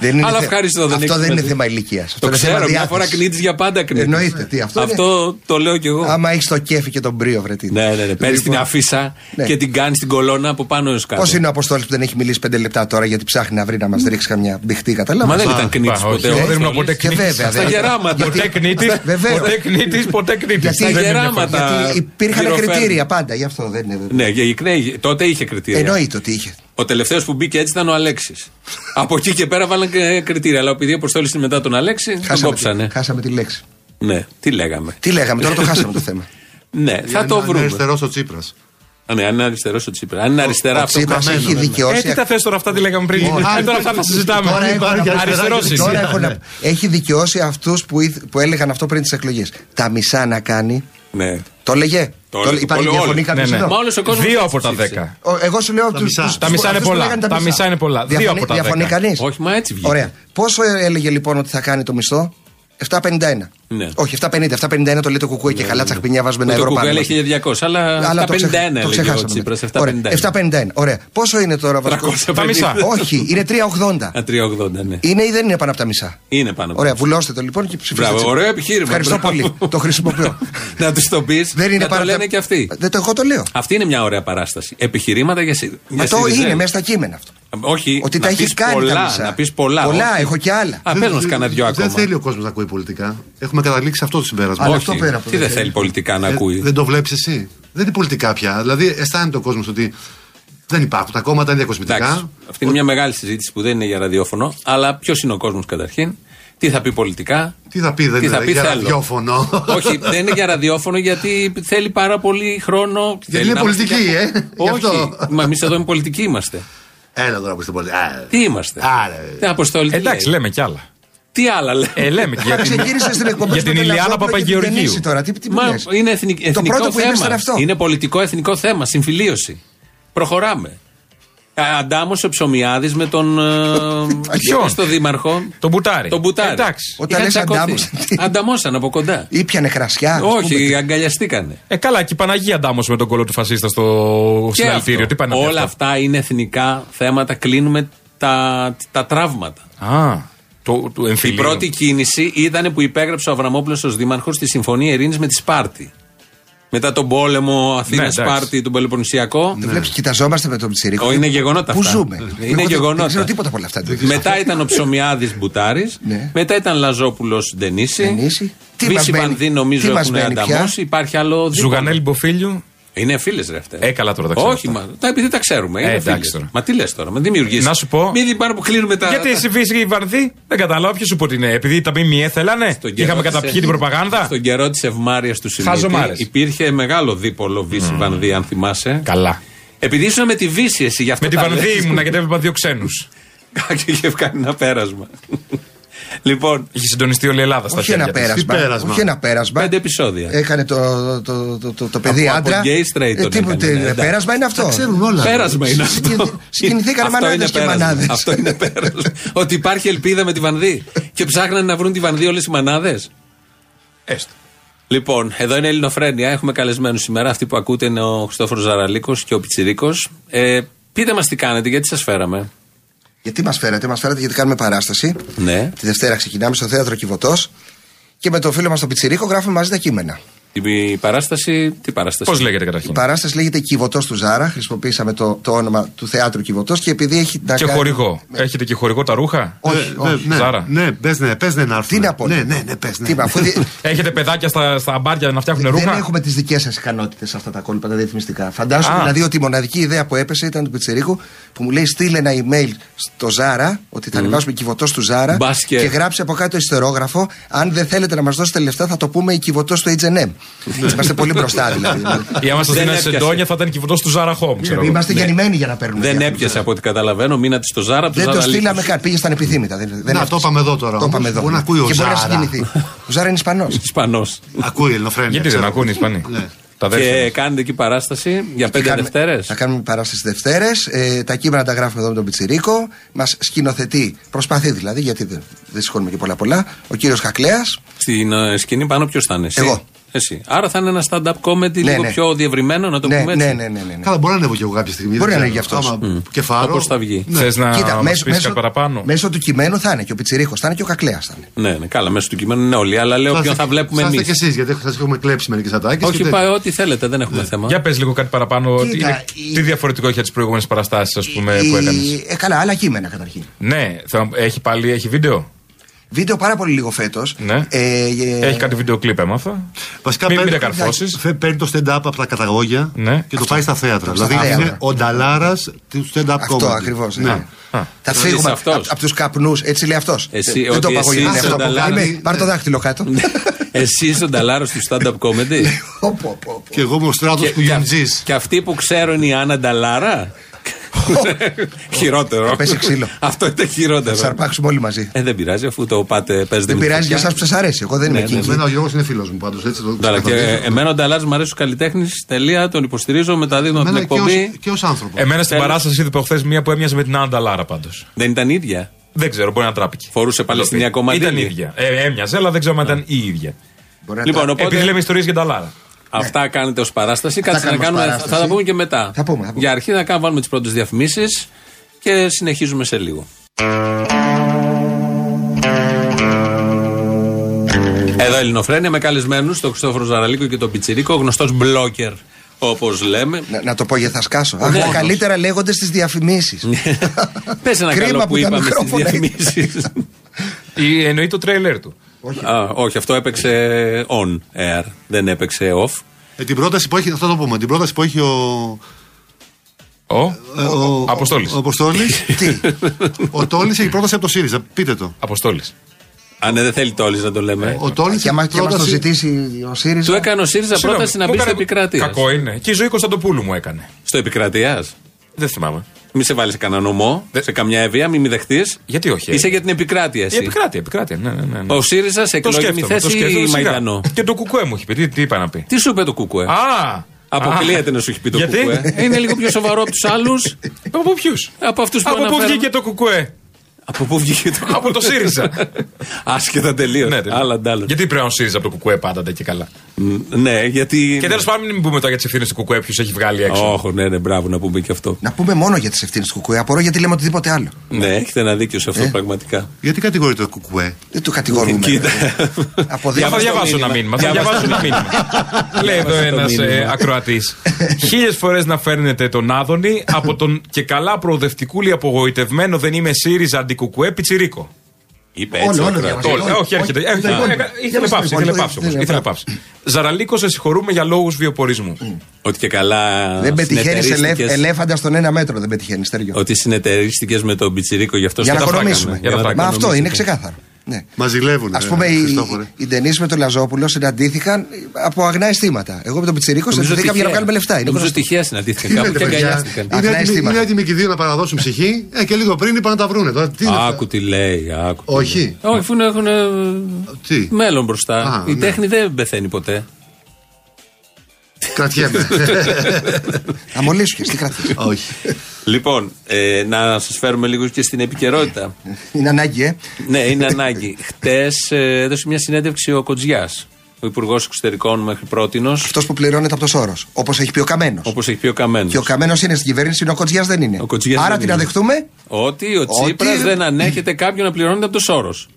Δεν είναι Αλλά θε- ευχαριστώ. Δεν Αυτό έχει δεν είναι σημασία. θέμα ηλικίας. Το ξέρω, μια φορά κνίτης για πάντα κνίτης. Εννοείται. Τι, αυτό είναι- Αυτό το λέω κι εγώ. Άμα έχεις το κέφι και τον πρίο, βρε τι. Ναι, ναι, ναι. Παίρνεις την Λοιπόν, αφίσα ναι. και την κάνεις στην κολόνα από πάνω έως κάτω. Πώς είναι ο Αποστόλης που δεν έχει μιλήσει πέντε λεπτά τώρα γιατί ψάχνει να βρει να μας ρίξει καμιά μπιχτή, κατάλαβα. Μα δεν ήταν κνίτης Πα, όχι, ποτέ. εγώ ο δεν ήμουν Αποστόλης. ποτέ Και κνήτης. βέβαια. Στα δεν- γεράματα. γιατί- Ποτέ κνήτης, Βεβαίως. ποτέ κνήτης, ποτέ κνήτης. Γιατί Στα Δεν είναι γεράματα. φωνή. Γιατί υπήρχαν γυροφέρνει. κριτήρια πάντα, γι' αυτό δεν είναι. Ναι, για- ναι, τότε είχε κριτήρια. Εννοείται ότι είχε. Ο τελευταίος που μπήκε έτσι ήταν ο Αλέξης. από εκεί και πέρα βάλαν και κριτήρια. Αλλά επειδή ο Αποστόλη είναι μετά τον Αλέξη, τον Χάσαμε, κόψανε. τη, χάσαμε τη λέξη. Ναι, τι λέγαμε. Τι λέγαμε, τώρα το χάσαμε το θέμα. Ναι, θα το Είναι βρούμε. αριστερός ο Τσίπρας. Α, Ναι, αν είναι αριστερός ο Τσίπρας. Αν είναι αριστερά Ο αυτό. Τσίπρας καμένο, έχει ναι. Ε, δικαιώσει. τι τα θες τώρα αυτά τι λέγαμε πριν; Όχι. Ε, τώρα αυτά θα συζητάμε. Τώρα έχω να πω- Αριστερός είσαι. Τώρα έχω να- Έχει δικαιώσει αυτούς που, ήθ- που έλεγαν αυτό πριν τις εκλογές. Τα μισά να κάνει. Ναι. Το έλεγε. Το Το έλεγε. Υπάρχει Όλοι. διαφωνή Ναι, κάποιος ναι. εδώ; Μα όλος ο κόσμος Δύο έτσι από τα ψήφισε. δέκα. Ο- Εγώ σου λέω Τα τους- μισά. τους- Τα τους- μισά είναι αυτούς που πολλά. λέγανε Τα μισά είναι πολλά. Δύο Διαφωνεί- από τα Διαφωνεί δέκα. κανείς. Όχι, μα έτσι βγήκε. Ωραία. Πόσο έλεγε λοιπόν ότι θα κάνει το μισθό, 751. Ναι. Όχι, 750. 751 το λέει το κουκούε και καλά τσακπινιά βάζουμε ένα Το ευρώ πάνω. κουκουέ λέει 1200, αλλά, Αλλά το 751 ξεχ- το έλεγε ο ξεχάσαμε. Τσίπρας. Ωραία, 751. 751. Ωραία. Πόσο είναι τώρα βασικό. 350. Τα μισά. Όχι, είναι 380. Α, 380, ναι. Είναι ή δεν είναι πάνω από τα μισά; Είναι πάνω από Ωραία, τα βουλώστε το λοιπόν και ψηφίστε. Μπράβο, έτσι. ωραίο επιχείρημα. Ευχαριστώ Μπράβο. πολύ. Το χρησιμοποιώ. να τους το πεις. δεν είναι να το πάνω λένε τα- και αυτοί. Δεν το, εγώ το λέω. Αυτή είναι μια ωραία παράσταση. Επιχειρήματα για, συ... Μα για το Σιριζέους. είναι μέσα στα κείμενα αυτό. Όχι, Ότι να τα έχεις πεις κάνει πολλά, τα μισά. Να πεις πολλά. Πολλά, όχι. έχω και άλλα. Α, πες μας κανένα δυο ακόμα. Δεν θέλει ο κόσμος να ακούει πολιτικά. Έχουμε καταλήξει αυτό το συμπέρασμα. Αλλά Όχι. αυτό πέρα από το Τι δεν δεν θέλει πολιτικά να Ε, ακούει; Δεν το βλέπεις εσύ; Δεν είναι πολιτικά πια. Δηλαδή αισθάνεται ο κόσμος ότι δεν υπάρχουν. Τα κόμματα είναι Εντάξει, διακοσμητικά. αυτή είναι μια μεγάλη συζήτηση που δεν είναι για ραδιόφωνο. Αλλά ποιος είναι ο κόσμος καταρχήν; Τι θα πει πολιτικά; Τι θα πει, δεν Τι είναι θα πει για θέλω. ραδιόφωνο. Όχι, δεν είναι για ραδιόφωνο γιατί θέλει πάρα πολύ χρόνο. Θέλει είναι να είμαστε πολιτική, και- ε, γι' Όχι. αυτό. Μα εμείς εδώ με πολιτικοί είμαστε. Έλα τώρα που είστε πολύ. Α, Τι είμαστε; Άρα. Τι αποστολή. τι Εντάξει, λέει. λέμε κι άλλα. Τι άλλα λέει. Ε, λέμε και για την, Ξεκίνησε στην εκπομπή για σου την με τον Ηλιάνα Λαζόπουλο και την Παπαγεωργίου. Δενήση Τώρα, τι, τι μου Μα λες. είναι εθνικ- εθνικό πρώτο που είπες θέμα. ήταν αυτό. Είναι πολιτικό εθνικό θέμα. Συμφιλίωση. Προχωράμε. Ε, Αντάμωσε ο Ψωμιάδης με τον. ε, Ποιον; Στο δήμαρχο. Τον Μπουτάρη. Τον Μπουτάρη. Εντάξει. Όταν Είχαν λες τσακωθεί. αντάμωσαν, τι- Ανταμώσαν από κοντά. Ήπιανε κρασιά. ας πούμε. Όχι, αγκαλιαστήκανε. Ε, καλά, και η Παναγία αντάμωσε με τον κόλλο του φασίστα στο Και συλλαλητήριο. αυτό. Τι πάνε να πει Όλα αυτό; αυτά είναι εθνικά θέματα. Κλείνουμε τα, τα τραύματα. Α, του, του Η εμφυλίου. πρώτη κίνηση ήταν που υπέγραψε ο Αβραμόπουλος ως δήμαρχος στη Συμφωνία Ειρήνης με τη Σπάρτη. Μετά τον πόλεμο Ναι, εντάξει. Αθήνα-Σπάρτη, τον Πελοποννησιακό. Δεν βλέπεις, κοιταζόμαστε με τον Τσιρίκο. Ω, είναι γεγονότα Πού αυτά. ζούμε. Είναι Εγώ δεν- γεγονότα. Δεν ξέρω τίποτα από όλα αυτά. Μετά ήταν ο Ψωμιάδης Μπουτάρης. Ναι. Μετά ήταν Λαζόπουλος Ντενίση. Ντενίση. Τι μας Βύση μένει- Βανδύ νομίζω τι μας έχουν μένει πια; ανταμώσει. Υπάρχει άλλο. δίπολο. Ζουγανέλη Μποφίλιου. Είναι φίλες ρε αυτές. Ε, καλά τώρα τα ξέρω Όχι, αυτά. μα, τα, επειδή τα ξέρουμε. Είναι Ε, εντάξει φίλες. τώρα. Μα τι λες τώρα, με δημιουργήσει. Να σου πω- Μην πάρω που κλείνουμε τα. Γιατί τα- εσύ φύσηκε η Βαρδί, δεν κατάλαβα ποιος σου πω ότι είναι. Επειδή τα ΜΜΕ θέλανε, Στον καιρό είχαμε της- καταπιεί την προπαγάνδα. Στον καιρό της ευμάρεια του Σιμίτη Χαζομάρες. υπήρχε μεγάλο δίπολο Βύση Βανδύ, αν θυμάσαι. Καλά. Επειδή ήσουν με τη Βύση εσύ, γι' αυτό. Με τη τα Βανδί λες. ήμουνα γιατί έβλεπα δύο ξένους. και είχε κάνει ένα πέρασμα. Λοιπόν, Είχε συντονιστεί όλη η Ελλάδα στα Όχι ένα χέρια της. πέρασμα. Τι πέρασμα; Όχι ένα πέρασμα. πέντε επεισόδια. Έκανε το, το, το, το, το παιδί Από- από άντρα. gay straight τον τι- έκανε, τι- ναι, εντάξει. πέρασμα είναι αυτό. Τα ξέρουν όλα. Πέρασμα είναι αυτό. Συγκινηθ- συγκινηθήκανε Αυτό μανάδες είναι και πέρασμα. μανάδες. Αυτό είναι πέρασμα. Ότι υπάρχει ελπίδα με τη Βανδύ. Και ψάχνανε να βρουν τη Βανδύ όλες οι μανάδε. Έστω. Λοιπόν, εδώ είναι Ελληνοφρένια. Έχουμε καλεσμένους σήμερα. Αυτοί που ακούτε είναι ο Χριστόφορος Ζαραλίκος και ο Πιτσυρίκο. Ε, πείτε μας τι κάνετε, γιατί σας φέραμε. Γιατί μας φέρατε, μας φέρατε γιατί κάνουμε παράσταση. Ναι. Τη Δευτέρα ξεκινάμε στο θέατρο Κιβωτός και με τον φίλο μας τον Πιτσυρίκο γράφουμε μαζί τα κείμενα. Η παράσταση. Τι παράσταση; Πώς λέγεται Η καταρχήν. παράσταση λέγεται Κιβωτό του Ζάρα. Χρησιμοποίησαμε το, το όνομα του θεάτρου Κιβωτό και επειδή έχει να Και κάνει- χορηγό. Έχετε και χορηγό τα ρούχα; Όχι, Ε, όχι. ναι, Ζάρα. Ναι, πες ναι, πες ναι να έρθουμε. Τι να πω. Ναι, ναι, ναι, πες ναι. Τι είπα, αφού δι- Έχετε παιδάκια στα, στα μπάρια να φτιάχνουν ρούχα; Δεν έχουμε τις δικές σας ικανότητες σε αυτά τα κόλπα τα διαφημιστικά. Φαντάζομαι Α. δηλαδή ότι η μοναδική ιδέα που έπεσε ήταν του Πιτσερίκου που μου λέει στείλε ένα email στο Ζάρα ότι θα ανεβάσουμε κυβωτός του Ζάρα Μπας και- και γράψει από κάτω ιστερόγραφο. Αν δεν θέλετε να μας δώσετε λεφτά, θα το πούμε η κυβωτός του HM. Είμαστε πολύ μπροστά δηλαδή. Ή άμα σα Δεν δίνανε έπιασε. σεντόνια θα ήταν κυβωτός του Zara Home. ξέρω εγώ. Είμαστε γεννημένοι για να παίρνουμε. Δεν διάφορα. έπιασε από ό,τι καταλαβαίνω. Μείνατε στο Ζάρα. από Δεν το Ζαραλίκους. στείλαμε καν. Πήγε στα ανεπιθύμητα. Δεν, δεν Να, έφτασε. το είπαμε εδώ τώρα Το όμως. είπαμε εδώ. Μπορεί να ακούει ο και μπορεί να Ζάρα; συγκινηθεί. Ο Ζάρα είναι Ισπανός. Ισπανός. Ακούει η Ελληνοφρένεια. Γιατί δεν ξέρω. ακούνε οι Ισπανοί; Ναι. Τα Και δεύτερα. κάνετε εκεί παράσταση για πέντε Δευτέρες; Θα κάνουμε παράσταση Δευτέρες. Ε, τα κείμενα τα γράφουμε εδώ με τον Πιτσυρίκο. Μας σκηνοθετεί, προσπαθεί δηλαδή, γιατί δεν, δεν σηκώνουμε και πολλά πολλά, ο κύριος Χακλέας. Στην ε, σκηνή πάνω ποιος θα είναι. Εσύ; Εγώ. Εσύ. Άρα θα είναι ένα stand-up comedy Ναι, λίγο ναι. πιο διευρυμένο, να το Ναι, πούμε ναι, έτσι. ναι, ναι, ναι, ναι. Καλά, μπορεί να ανέβω κι εγώ κάποια στιγμή. Μπορεί δεν να ξέρω. είναι γι' αυτός. Άμα κεφάρο. Όπως θα βγει. Ναι. Θες να Κοίτα, μας μέσω, πεις μέσω, κάτι παραπάνω; μέσω του κειμένου θα είναι και ο Πιτσυρίκο, θα είναι και ο Κακλέας. Θα είναι. Ναι, ναι, καλά, μέσα του κειμένου είναι όλοι. Αλλά λέω Θα ποιον είστε- θα βλέπουμε θα εμείς. είστε κι εσείς, γιατί σας έχουμε κλέψει μερικές ατάκες. Όχι, πάει ό,τι θέλετε, δεν έχουμε θέμα. Για πες λίγο κάτι παραπάνω. Τι, Κοίτα, είναι- η- τι διαφορετικό έχει από τις προηγούμενες παραστάσεις, ας πούμε, που Η- έκανες; Ε, καλά, άλλα κείμενα καταρχήν. Ναι, θα- έχει πάλι έχει βίντεο; Βίντεο πάρα πολύ λίγο φέτος. Ναι. Ε, ε, Έχει κάτι βίντεο κλιπ, έμαθα. Βασικά Μην- παίρνει- μην τα καρφώσεις. φε- Παίρνει το stand-up από τα καταγόγια Ναι. και το πάει στα θέατρα. Στα Δηλαδή θέατρα. είναι ο νταλάρας του stand-up comedy. Αυτό ακριβώς. Ναι. Α, Θα Είσαι φύγουμε αυτός. από από τους καπνούς, έτσι λέει αυτός. Εσύ, δεν το ότι είπα εγώ εσύ γιατί είναι είσαι αυτό που νταλάρας. κάνει. Πάρ το δάχτυλο κάτω. Εσύ είσαι ο νταλάρος του stand-up comedy; Πω, πω, πω. Και εγώ είμαι ο στράτος του και, Γιαντζή. και αυτοί που ξέρω είναι η Άννα Νταλάρα; χειρότερο. Θα πέσει ξύλο. Αυτό είναι χειρότερο. Θα αρπάξουμε όλοι μαζί. Ε, δεν πειράζει αφού το πάτε, παίζετε Δεν με τη πειράζει για φωτιά. εσάς που σας αρέσει. Εγώ δεν Ναι, είμαι ναι, εκεί. Εμένα ο Γιώργος είναι φίλος μου πάντως. Έτσι το Καλά, και ξεκαθαρίζω. εμένα ο Νταλάρα μου αρέσει ο καλλιτέχνης. Τελεία, τον υποστηρίζω, μεταδίδω την Εμένα και ως- εκπομπή. και ως άνθρωπο. Εμένα στην Τέλος. παράσταση είδε προχθές μία που έμοιαζε με την Άννα Νταλάρα πάντως. Δεν ήταν ίδια; Δεν ξέρω, μπορεί να τράπηκε. Φορούσε Παλαιστινιακό μαντίλι. Ήταν ίδια. Ε, έμοιαζε, αλλά δεν ξέρω αν ήταν η ίδια. Μπορεί να Λοιπόν, τα- οπότε Επειδή λέμε ιστορίες για Νταλάρα. Αυτά κάνετε ως παράσταση. Κάτσε να κάνουμε ως κάνουμε. παράσταση. Θα τα πούμε και μετά. Θα πούμε, θα πούμε. Για αρχή θα κάνουμε βάλουμε τις πρώτες διαφημίσεις και συνεχίζουμε σε λίγο. Εδώ Ελληνοφρένια με καλεσμένου, τον Χριστόφορο Ζαραλίκο και τον Πιτσυρίκο, γνωστός μπλόκερ όπως λέμε. Να, να το πω γιατί θα σκάσω. Αχ, Ναι. τα καλύτερα λέγονται στις διαφημίσεις. Πες ένα Κρίμα καλό που που τα είπαμε στις μικρόφωνα είναι. διαφημίσεις. Ή εννοεί το τρέιλερ του. Όχι, αυτό έπαιξε on air, δεν έπαιξε off. Ε, την πρόταση που έχει, αυτό το πούμε, την πρόταση που έχει ο. Ο, ε, ο Αποστόλης. Ο Αποστόλης. Τι; ο Τόλης έχει πρόταση από το ΣΥΡΙΖΑ. Πείτε το. Αποστόλης. Αν ναι, δεν θέλει τόλι να το λέμε. Ο Τόλη Και άμα έχει και άμα το πρόταση. ζητήσει ο ΣΥΡΙΖΑ. Του έκανε ο ΣΥΡΙΖΑ πρόταση να μπει στο επικράτειας. Κακό είναι. Και η ζωή Κωνσταντοπούλου μου έκανε. Στο επικρατεία. Δεν θυμάμαι. Μη σε βάλεις σε κανένα νομό, σε καμιά εβία, μη μη δεχτείς. Γιατί όχι. Είσαι για την επικράτεια, Η εσύ. επικράτεια, επικράτεια. Ναι, ναι, ναι. Ο ΣΥΡΙΖΑ σε Το εκλογική σκέφτομαι. Το θέση σκέφτομαι. ή σιγά. Μαϊντανό. Και το κουκουέ μου έχει πει. Τι, τι είπα να πει; Τι σου είπε το Κούκουε. Α! Αποκλείεται Α. να σου έχει πει το Γιατί; Κούκουε. Είναι λίγο πιο σοβαρό από τους άλλους. Από ποιους; από αυτούς που Από πού αναφέραμε. βγήκε το κουκουέ; Από πού βγήκε το Από το ΣΥΡΙΖΑ. Άσχετα τελείως. Ναι, τελείως. Άλλα ντάλλα. Γιατί πρέπει να ΣΥΡΙΖΑ από το κουκουέ πάντα ντα και καλά. Ναι, γιατί. Και τέλος πάντων, μην πούμε τώρα για τις ευθύνες του κουκουέ, ποιος έχει βγάλει έξω. Όχι, ναι, ναι, μπράβο να πούμε και αυτό. Να πούμε μόνο για τις ευθύνες του Κουκουέ. Απορώ γιατί λέμε οτιδήποτε άλλο. Ναι, έχετε ένα δίκιο σε αυτό Ε. πραγματικά. Γιατί κατηγορείται το κουκουέ; Δεν το κατηγορούμε. Κοίτα. Από Για θα δύο- διαβάσω μήνυμα. ένα μήνυμα. Θα Διάβασε διαβάσω ένα μήνυμα. Λέει εδώ Διάβασε το ένας μήνυμα. ακροατής. Χίλιες φορές να φέρνετε τον Άδωνη από τον και καλά προοδευτικούλη απογοητευμένο δεν είμαι ΣΥΡΙΖΑ αντικουκουέ πιτσιρίκο. Είπε Όλο, έτσι. ο όλο κρατός. διαβάζω. Όλοι, όχι, έρχεται. όχι, έρχεται. όχι, Έκα- όχι. Ήθελε όχι, πάυση. όχι, Ήθελε όχι, πάυση όμως, όχι, ήθελε όχι. πάυση. Ζαραλίκο, σε συγχωρούμε για λόγους βιοπορισμού. Ότι και καλά. Δεν πετυχαίνεις συνεταιρίστηκες- ελέφαντα στον ένα μέτρο. Δεν πετυχαίνεις, Στέργιο. Ότι συνεταιρίστηκες με τον Πιτσιρίκο γι' αυτό Για να και τα οικονομήσουμε. φράγαμε. Για να τα Μα αυτό οικονομήσουμε. είναι ξεκάθαρο. Ναι. Μας ζηλεύουν. Α ε, πούμε, οι, Χριστόφορε. οι Ντενή με τον Λαζόπουλο συναντήθηκαν από αγνά αισθήματα. Εγώ με τον Πιτσυρίκο Νομίζω συναντηθήκαμε για να τυχαία. βγάλουμε λεφτά. Είναι Νομίζω γνωστό. τυχαία συναντήθηκαν Είναι, κάπου και παιδιά, αγκαλιάστηκαν. Είναι Αγνά έτοιμοι, αισθήματα. είναι έτοιμοι και οι δύο να παραδώσουν ψυχή. Ε, και λίγο πριν είπαν να τα βρούνε. Τώρα, τι είναι αυτά; Άκου τι λέει, άκου. τι Όχι. λέει. Όχι, αφού έχουν ε, Τι; μέλλον μπροστά. Α, Η ναι. τέχνη δεν πεθαίνει ποτέ. Κρατιέμαι. Αμολύσου τι κρατήσει. Όχι. Λοιπόν, ε, να σας φέρουμε λίγο και στην επικαιρότητα. Είναι ανάγκη, ε. ναι, είναι ανάγκη. Χτες έδωσε μια συνέντευξη ο Κοτζιάς, ο Υπουργός Εξωτερικών μέχρι πρότινος, Αυτός που πληρώνεται από το Σόρος. Όπως έχει πει ο Καμένος. όπως έχει πει ο Καμένος. Και ο Καμένος είναι στην κυβέρνηση, είναι ο Κοτζιάς δεν είναι. Ο Κοτζιάς Άρα δεν τι είναι. να δεχτούμε; Ότι ο Ότι- Τσίπρας δεν ανέχεται κάποιον να πληρώνεται από το Σόρος.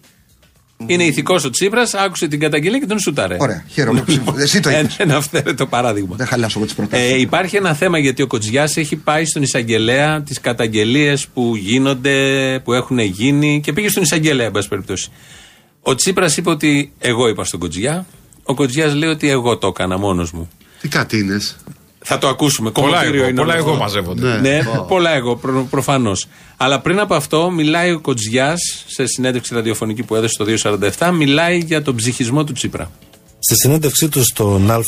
Είναι ηθικός ο Τσίπρας, άκουσε την καταγγελία και τον σούταρε. Ωραία, χαίρομαι που συμφωνώ. Εσύ το Ένα- είπες. Ένα αυθαίρετο παράδειγμα. Δεν χαλάσω εγώ τις προτάσεις. Ε, υπάρχει ένα θέμα γιατί ο Κοτζιάς έχει πάει στον εισαγγελέα τις καταγγελίες που γίνονται, που έχουν γίνει και πήγε στον εισαγγελέα, εν πάση περιπτώσει. Ο Τσίπρας είπε ότι εγώ είπα στον Κοτζιά. Ο Κοτζιάς λέει ότι εγώ το έκανα μόνος μου. Τι κάτι είναι. Θα το ακούσουμε. Πολλά Κομματήριο εγώ, είναι πολλά όλο εγώ αυτό. μαζεύονται. Ναι. Ναι, πολλά εγώ, προ, προφανώς. Αλλά πριν από αυτό, μιλάει ο Κοτζιάς σε συνέντευξη ραδιοφωνική που έδωσε το 247, μιλάει για τον ψυχισμό του Τσίπρα. Στη συνέντευξή του στον Α,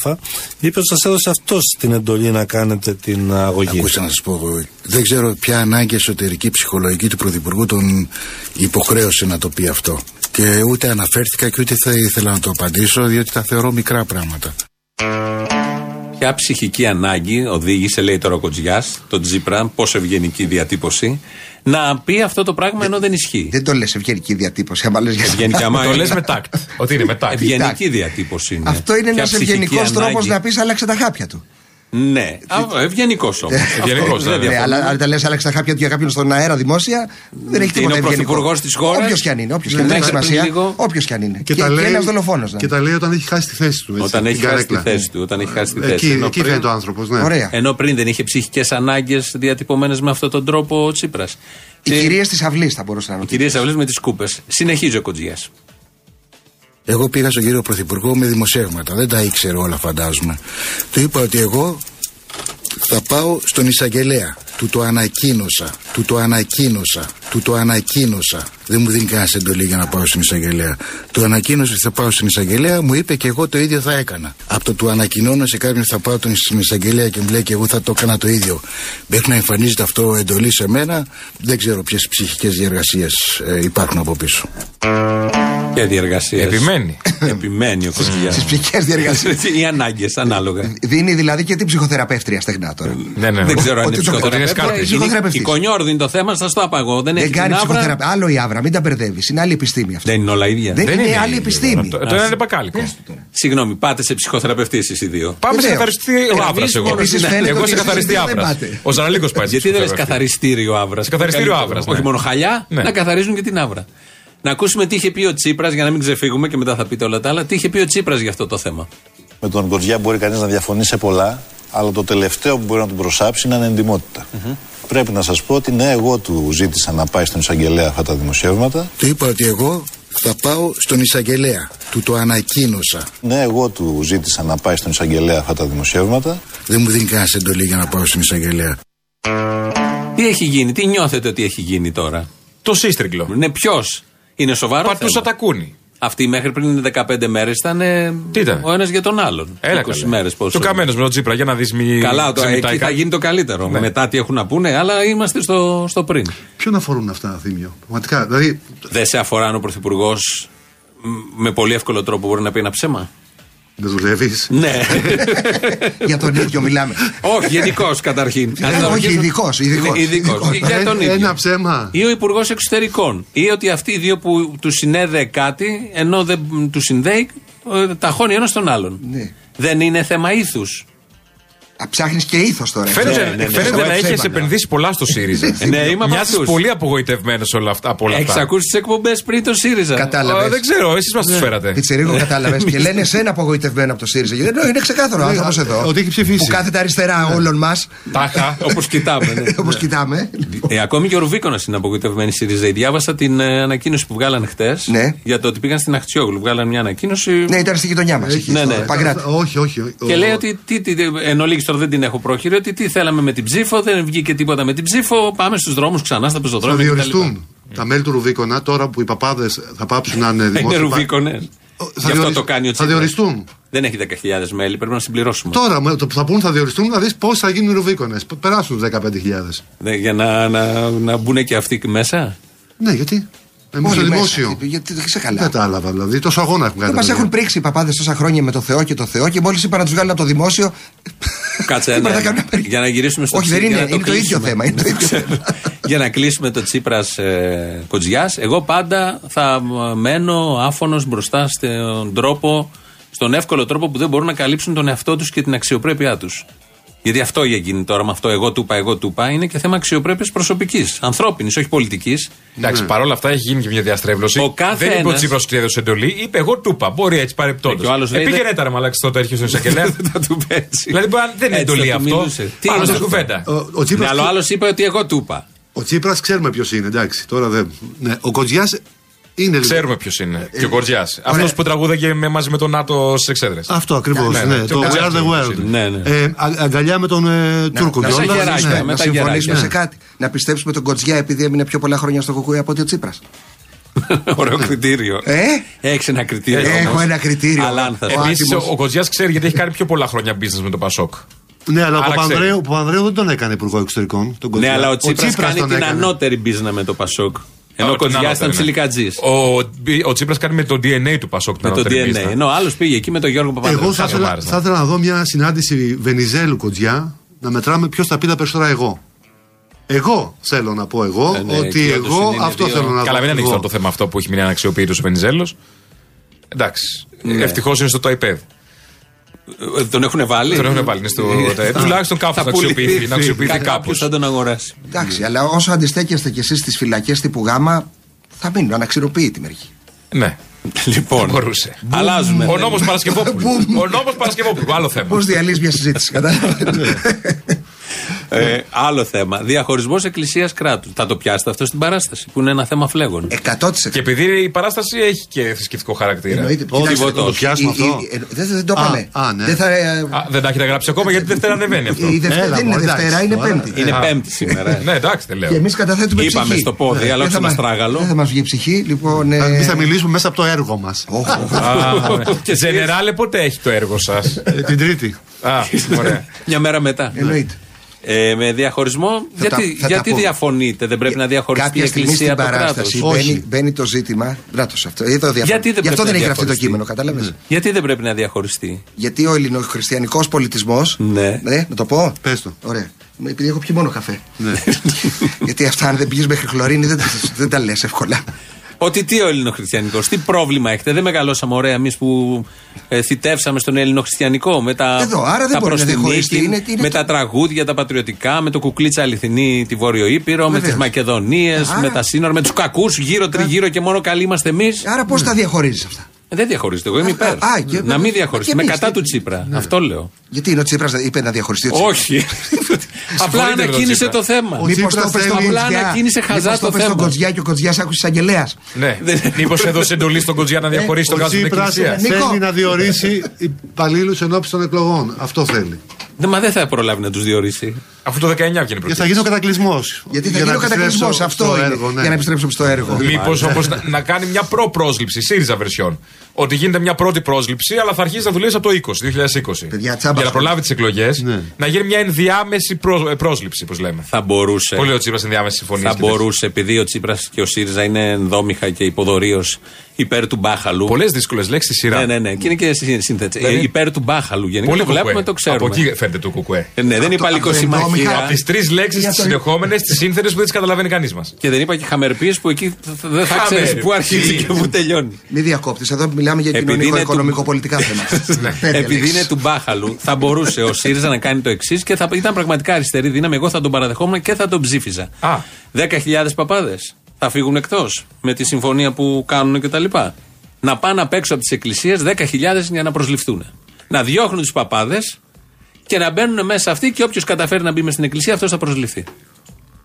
είπε ότι σας έδωσε αυτός την εντολή να κάνετε την αγωγή. Ακούστε να σας πω, εγώ, δεν ξέρω ποια ανάγκη εσωτερική ψυχολογική του Πρωθυπουργού τον υποχρέωσε να το πει αυτό. Και ούτε αναφέρθηκα και ούτε θα ήθελα να το απαντήσω, διότι τα θεωρώ μικρά πράγματα. Ποια ψυχική ανάγκη οδήγησε, λέει τώρα ο Κοτζιάς, τον Τσίπρα, πόσο ευγενική διατύπωση, να πει αυτό το πράγμα ενώ δεν ισχύει. Δεν το λες ευγενική διατύπωση. άμα λες για- Ευγενικά, άμα Το είναι- λες με τάκτ. Ότι είναι με τάκτ. Ευγενική διατύπωση είναι. Αυτό είναι Ποια ένας ψυχική ευγενικός τρόπος ανάγκη. να πεις άλλαξε τα χάπια του. Ναι, ευγενικός όμως. Ευγενικός, ναι. Ναι, αλλά αν τα λες άλλαξε τα χάπια του για κάποιον στον αέρα δημόσια, δεν έχει Τι είναι τίποτα ο ευγενικό. πρωθυπουργός της χώρας. Όποιος κι αν είναι, όποιος κι αν Ναι, είναι. Δεν έχει μέχρι σημασία. πριν λίγο. Όποιος κι αν είναι. Και, Και, τα λέει, ένας δολοφόνος. και τα λέει όταν έχει χάσει τη θέση του. Έτσι, Όταν την έχει χάσει τη καρέκλα. θέση του. Όταν έχει χάσει τη θέση Εκεί, Ενώ εκεί πριν- φαίνεται ο άνθρωπος. Ναι. Ωραία. Ενώ πριν δεν είχε ψυχικές ανάγκες διατυπωμένες με αυτόν τον τρόπο ο Τσίπρας. Οι κυρίες της αυλής θα μπορούσαν να είναι. Κυρίες Αυλής με τις κούπες. Συνεχίζει ο Κοτζιάς. Εγώ πήγα στον κύριο Πρωθυπουργό με δημοσιεύματα. Δεν τα ήξερε όλα, φαντάζομαι. Του είπα ότι εγώ θα πάω στον εισαγγελέα. Του το ανακοίνωσα. Του το ανακοίνωσα. Του το ανακοίνωσα. Δεν μου δίνει κανένας εντολή για να πάω στην εισαγγελέα. Του ανακοίνωσε ότι θα πάω στην εισαγγελέα, μου είπε και εγώ το ίδιο θα έκανα. Από το του ανακοινώνω σε κάποιον θα πάω τον- στην εισαγγελέα και μου λέει και εγώ θα το έκανα το ίδιο. Μέχρι να εμφανίζεται αυτό εντολή σε μένα, δεν ξέρω ποιες ψυχικές διεργασίε υπάρχουν από πίσω. Και διεργασία. Επιμένει. Επιμένει ο Κοτζιά. Στις ψυχικές διεργασίε. Οι ανάγκες, ανάλογα. Δίνει δηλαδή και την ψυχοθεραπεύτρια στεγνά τώρα. Ναι, ναι. Δεν ξέρω αν Ότι είναι το- ψυχοθεραπευτή. ότι είναι σκάρτη. Είναι- Ψυχοθεραπευτής. Η κονιόρδη είναι το θέμα, σας το είπα εγώ. Δεν έχει Δεν κάνει την άβρα. ψυχοθεραπεία. Άλλο η άβρα, μην τα μπερδεύεις. Είναι άλλη επιστήμη αυτή. Δεν είναι όλα ίδια. Δεν Δεν είναι είναι άλλη ίδιο. επιστήμη. Το, το ένα είναι μπακάλικο. Συγγνώμη, πάτε σε ψυχοθεραπευτή εσείς οι δύο. Πάμε σε Βεβαίως. καθαριστή Εμείς άβρας. Εγώ, μόνος Επίσης φαίνεται εγώ ότι σε εσείς καθαριστή δεν άβρα. πάτε. Ο Ζαναλίκο πάει σε Γιατί δεν λες ψυχοθεραπευτή. καθαριστήριο άβρας; Σε καθαριστήριο άβρας, ναι. Όχι μόνο χαλιά, Ναι. να καθαρίζουν και την άβρα. Να ακούσουμε τι είχε πει ο Τσίπρας για να μην ξεφύγουμε και μετά θα πείτε όλα τα άλλα. Τι είχε πει ο Τσίπρας για αυτό το θέμα; Με τον Κοτζιά μπορεί κανείς να διαφωνεί σε πολλά, αλλά το τελευταίο που μπορεί να τον προσάψει είναι ανεντιμότητα. Πρέπει να σας πω ότι ναι, εγώ του ζήτησα να πάει στον εισαγγελέα αυτά τα δημοσιεύματα. Του είπα ότι εγώ θα πάω στον εισαγγελέα. Του το ανακοίνωσα. Ναι, εγώ του ζήτησα να πάει στον εισαγγελέα αυτά τα δημοσιεύματα. Δεν μου δίνει κανένα εντολή για να πάω στον εισαγγελέα. Τι έχει γίνει, τι νιώθετε ότι έχει γίνει τώρα; Το σύστριγκλο. Ναι, ποιος; Είναι σοβαρό. Πατούσα θέμα. τα κούνη. Αυτοί μέχρι πριν 15 μέρες ήταν ε, Τι ήταν; ο ένας για τον άλλον. Έλα 20 καλέ. μέρες πόσο. Το καμένος με τον Τσίπρα για να δεις μη. Καλά, το, ξεμητάει εκεί θα κάτι. γίνει το καλύτερο. Ναι. Μετά τι έχουν να πούνε, αλλά είμαστε στο, στο πριν. Ποιον αφορούν αυτά, Θήμιο; Πραγματικά. Δηλαδή, Δεν σε αφορά αν ο Πρωθυπουργός με πολύ εύκολο τρόπο μπορεί να πει ένα ψέμα; Δεν δουλεύεις. Ναι. Για τον ίδιο μιλάμε. όχι, γενικώ καταρχήν. Ε, Αν όχι, αρχίσουμε- ειδικός, ειδικός. Είναι ειδικός. Ειδικός. Για τον Ε, ίδιο. Ένα ψέμα. Ή ο Υπουργός Εξωτερικών. Ή ότι αυτοί οι δύο που τους συνέδεε κάτι, ενώ δεν τους συνδέει, ε, ταχώνει ένας τον άλλον. Ναι. Δεν είναι θέμα ήθους. Ψάχνεις και ήθος τώρα. Φαίνεται, Ναι, ναι, ναι. φαίνεται Σοβαρά να έχεις ψέματα. επενδύσει πολλά στο ΣΥΡΙΖΑ. Ναι, είμαι από Μοιάζει αυτούς. πολύ απογοητευμένος όλα αυτά. από όλα Έχεις αυτά. ακούσει τις εκπομπές πριν το ΣΥΡΙΖΑ; Κατάλαβες. Ε, Δεν ξέρω, εσείς μας τους φέρατε. Πιτσερίγο, κατάλαβες. και λένε εσένα απογοητευμένο από το ΣΥΡΙΖΑ. Γιατί είναι ξεκάθαρο ο άνθρωπος εδώ. ότι έχει ψηφίσει. Που κάθεται αριστερά όλων μας. Τάχα. Όπως κοιτάμε. ναι. Όπως κοιτάμε. Ε, ακόμη και ο Ρουβίκονας είναι απογοητευμένη η ΣΥΡΙΖΑ. Διάβασα την ε, ανακοίνωση που βγάλανε χτες Ναι. για το ότι πήγαν στην Αχτσιόγλου. Βγάλανε μια ανακοίνωση. Ναι, ήταν στη γειτονιά μας. Ναι, ναι. Παγκράτη. Όχι, όχι. όχι. Και Ο- λέει ότι. Τι, τι, εν ολίγης τώρα δεν την έχω πρόχειρη. Ότι τι θέλαμε με την ψήφο, δεν βγήκε τίποτα με την ψήφο. Πάμε στους δρόμους ξανά στα Θα πεζοδρόμια. κτλ. διοριστούν. τα μέλη του Ρουβίκονα, τώρα που οι παπάδες θα πάψουν να είναι Είναι δημόσιοι. ρουβίκονε. θα Γι' αυτό διορισ- το κάνει ο θα Τσίπρας. διοριστούν. Δεν έχει 10.000 μέλη, πρέπει να συμπληρώσουμε. Τώρα με το που θα πούν θα διοριστούν, να δεις πώς θα γίνουν οι Ρουβίκονες. Περάσουν του 15.000. Ναι, για να, να, να μπουν και αυτοί μέσα. Ναι, γιατί; Εμείς Όλοι στο μέσα. δημόσιο. Γιατί δεν ξεχαλά. Δεν τα άλλα δηλαδή. Τόσο αγώνα έχουν κάνει. Δεν μα τα έχουν παιδιά. πρίξει οι παπάδες τόσα χρόνια με το Θεό και το Θεό και μόλις είπα να τους βγάλουν από το δημόσιο. Κάτσε Τίποτα ναι, δεν κάνουν απέρι- για να γυρίσουμε στο Όχι, δεν Τσίπρα, είναι. για να Είναι το ίδιο κλείσουμε. θέμα. Είναι το ίδιο θέμα. για να κλείσουμε το Τσίπρας ε, Κοτζιάς, εγώ πάντα θα ε, μένω άφωνος μπροστά στον τρόπο, στον εύκολο τρόπο που δεν μπορούν να καλύψουν τον εαυτό τους και την αξιοπρέπειά τους. Γιατί αυτό έγινε τώρα με αυτό, εγώ του είπα, εγώ του είπα, είναι και θέμα αξιοπρέπειας προσωπικής, ανθρώπινης, όχι πολιτικής. Εντάξει, παρόλα αυτά έχει γίνει και μια διαστρέβλωση. Ο κάθε δεν είπε ο ένας- Τσίπρας ότι έδωσε εντολή, είπε εγώ του είπα. Μπορεί έτσι Ε, και ο παρεπτόντω. άλλος λέει, Επήγαινε δεν- τα ρε μαλάξη τότε έρχεσαι στον εισαγγελέα. θα του πέσει. δηλαδή μπορεί να- δεν είναι Έτσι εντολή θα του αυτό. μιλούσε. Τι Πάνω είναι στη αυτό; κουβέντα. Ο, ο Ναι, Τσίπρας, αλλά ο άλλος είπε ότι εγώ του είπα. ο Τσίπρας ξέρουμε ποιος είναι, εντάξει. Τώρα δεν. Ναι, ο Κοτζιά είναι λίγο. Ξέρουμε ποιος είναι. Ε, και ο Κορτζιά. Αυτός που τραγούδαγε με, μαζί με τον ΝΑΤΟ στις εξέδρες. Αυτό ακριβώς. Ναι, Ναι, ναι, το ναι, We are the ναι, world. ναι, ναι. Ε, α- αγκαλιά με τον ε, Τούρκο να, κιόλας. τα συμφωνήσουμε, γεράκια, ναι, με να τα συμφωνήσουμε γεράκια. σε κάτι. Να πιστέψουμε τον Κοτζιά επειδή έμεινε πιο πολλά χρόνια στο Κουκούι από ότι ο Τσίπρας. Ωραίο κριτήριο. Ε; Έχεις ένα κριτήριο. Έχω όμως. ένα κριτήριο. Αλλά αν θα Ο Επίση άτιμος. ο, ο Κοτζιά ξέρει γιατί έχει κάνει πιο πολλά χρόνια business με τον Πασόκ. Ναι, αλλά ο Άρα Παπανδρέου, ξέρει. ο Παπανδρέου δεν τον έκανε υπουργό εξωτερικών. Τον Ναι, Κοτζιά. αλλά ο Τσίπρας Τσίπρας κάνει τον την έκανε. ανώτερη μπίζνα με το Πασόκ. Ενώ ο Α, την Κοτζιά ήταν ανώτερη, ναι. τσιλικατζή. Ο, ο Τσίπρας κάνει με το DNA του Πασόκ την Με το ανώτερη DNA. πίστα. Ενώ ο άλλος πήγε εκεί με τον Γιώργο Παπανδρέου. Εγώ θα Σαν ήθελα, Μάρς, ναι. θα ήθελα να δω μια συνάντηση Βενιζέλου Κοτζιά να μετράμε ποιος θα πει τα περισσότερα εγώ. Εγώ θέλω να πω εγώ Ε, ναι, ότι και όντως εγώ είναι αυτό δύο. θέλω να δω. Καλά, μην ανοίξεις εγώ. τώρα το θέμα αυτό που έχει μείνει αναξιοποιητός ο Βενιζέλος. Εντάξει. Ναι. Ευτυχώς είναι στο iPad. Ε, Τον έχουν βάλει; Τον έχουν βάλει είναι στο iPad. Τουλάχιστον κάπου Θα να αξιοποιηθεί. Να αξιοποιηθεί Κάποιος κάπως. θα τον αγοράσει. Εντάξει, αλλά όσο αντιστέκεστε κι εσείς στις φυλακές τύπου Γάμα, θα μείνουν αναξιοποιητοί μερικοί. Ναι. Λοιπόν, Μπορούσε. αλλάζουμε. Ο νόμος Παρασκευόπουλου. Ο νόμος Παρασκευόπουλου. Άλλο θέμα. Πώς διαλύεις μια συζήτηση, κατάλαβες; Ε, άλλο θέμα. Διαχωρισμός εκκλησίας κράτους. Θα το πιάσετε αυτό στην παράσταση, που είναι ένα θέμα φλέγων. 100%. Και επειδή η παράσταση έχει και θρησκευτικό χαρακτήρα. Εννοείται. Όχι, Κοιτάξτε, τίποτα, το πιάσουμε η- η- αυτό. ε, Δεν δεν το Α, είπαμε. α, ναι. Δεν θα, ε, Α, δεν τα έχετε γράψει ακόμα γιατί Δευτέρα ανεβαίνει αυτό. η Δευτέρα Έλα, δεν είναι μωρέ, Δευτέρα, εντάξει, είναι τώρα. Πέμπτη. Είναι Α. Πέμπτη σήμερα. ε. Ναι, εντάξει, δεν λέω. Και εμείς καταθέτουμε Είπαμε ψυχή. στο πόδι, αλλά Δεν όχι θα στο μας- μαστράγαλο. Δεν θα μας βγει ψυχή. Λοιπόν, ε, Εμείς θα μιλήσουμε μέσα από το έργο μας. όχ, όχ. Α, ναι. Τζενεράλε, πότε έχει το έργο σας; την Τρίτη. Α, ωραία. Μια μέρα μετά. Εννοείται. Ε, με διαχωρισμό. Θα τα- γιατί θα τα γιατί πω. διαφωνείτε, δεν πρέπει να διαχωριστεί η Κάποια στιγμή Εκκλησία στην από το κράτος. παράσταση Όχι. μπαίνει, μπαίνει το ζήτημα. Μπράτο αυτό. Εδώ διαφωνώ. Γιατί δεν Γι' αυτό πρέπει δεν να έχει γραφτεί το διαχωριστεί; κείμενο, κατάλαβες; Γιατί δεν πρέπει να διαχωριστεί; Γιατί ο ελληνοχριστιανικός πολιτισμό. Ναι. να το πω. Πες το. Ωραία. Επειδή έχω πιει μόνο καφέ. Ναι. Γιατί αυτά, αν δεν πηγαίνεις μέχρι χλωρίνη, δεν, τα- δεν τα λες εύκολα. Ότι τι ο Ελληνοχριστιανικός, τι πρόβλημα έχετε. Δεν μεγαλώσαμε ωραία εμείς που ε, θητεύσαμε στον Ελληνοχριστιανικό με τα, Εδώ, άρα δεν τα μπορεί να προς τη διαχωριστεί. νίκη, Είναι- είναι με το- τα τραγούδια, τα πατριωτικά, με το κουκλίτσα αληθινή τη Βόρειο Ήπειρο, με Βεβαίως. τι Μακεδονίε, Άρα- με τα σύνορα, με τους κακούς γύρω τριγύρω και μόνο καλοί είμαστε εμείς. Άρα πώς τα διαχωρίζεις αυτά; Δεν διαχωρίζεται. Εγώ είμαι Α, υπέρ. α, και- να μην διαχωριστεί. και Είμαι εμείς, κατά τι- του Τσίπρα. Αυτό λέω. Γιατί είναι ο Τσίπρας είπε να διαχωριστεί ο Τσίπρας. Όχι. Απλά με τον ανακοίνησε Τσίπρα. το θέμα. Ο Μήπως Τσίπρας το είπες στον θέλει- Απλά Κοτζιά. ανακοίνησε χαζά Μήπως το το είπες στον θέμα. Κοτζιά και ο Κοτζιάς άκουσε εισαγγελέα. Ναι. Μήπως έδωσε εντολή στον Κοτζιά να διαχωρίσει τον Ο γάζο στην Τσίπρας εκκλησία; Νίκο. θέλει να διορίσει υπαλλήλους ενώπιση των εκλογών. Αυτό θέλει. Ναι, μα δεν θα προλάβει να τους διορίσει. Αφού το 19 βγαίνει Και θα γίνει ο κατακλυσμός. Γιατί θα γίνει ο κατακλυσμός. Αυτό είναι. ναι. Για να επιστρέψουμε στο έργο. Μήπως όμως να, να κάνει μια προ-πρόσληψη, ΣΥΡΙΖΑ βερσιόν. Ότι γίνεται μια πρώτη πρόσληψη, αλλά θα αρχίσει να δουλεύει από το 20, 2020. Παιδιά, τσάμπας Για να σου. προλάβει τις εκλογές, Ναι. να γίνει μια ενδιάμεση προ, ε, πρόσληψη, όπω λέμε. Θα μπορούσε. Πολύ ο Τσίπρας ενδιάμεση συμφωνία. Θα μπορούσε, επειδή ο Τσίπρας και ο ΣΥΡΙΖΑ είναι ενδόμηχα και υποδορίω υπέρ του μπάχαλου. Πολλές δύσκολες λέξεις στη σειρά. Ναι, ναι, ναι. Και είναι και σύ- σύνθετη. Δηλαδή- Ε, υπέρ του μπάχαλου. Γενικά Πολύ το βλέπουμε, κουκουέ. το ξέρουμε. Από εκεί φαίνεται το κουκουέ. Ε, ναι, δεν είπα Από το λικοσυμμαχία. Από τις τρεις λέξεις Για τις το- συνεχόμενε, τις σύνθετες που δεν τις καταλαβαίνει κανείς μας. Και δεν είπα και χαμερπίες που εκεί θ- θ- δεν θα ξέρεις Χαμερ. πού αρχίζει Τι. και πού τελειώνει. Μη διακόπτη. Εδώ μιλάμε για Επειδή είναι κοινωνικό, του- οικονομικό, πολιτικά θέματα. Πέντε Επειδή λέξεις. είναι του μπάχαλου, θα μπορούσε ο ΣΥΡΙΖΑ να κάνει το εξής και θα ήταν πραγματικά αριστερή δύναμη. Εγώ θα τον παραδεχόμουν και θα τον ψήφιζα. Α. 10.000 παπάδες θα φύγουν εκτός με τη συμφωνία που κάνουν κτλ. Να πάνε απ' έξω από τις εκκλησίες 10.000 για να προσληφθούν. Να διώχνουν τους παπάδες και να μπαίνουν μέσα αυτοί και όποιος καταφέρει να μπει μες στην εκκλησία αυτός θα προσληφθεί.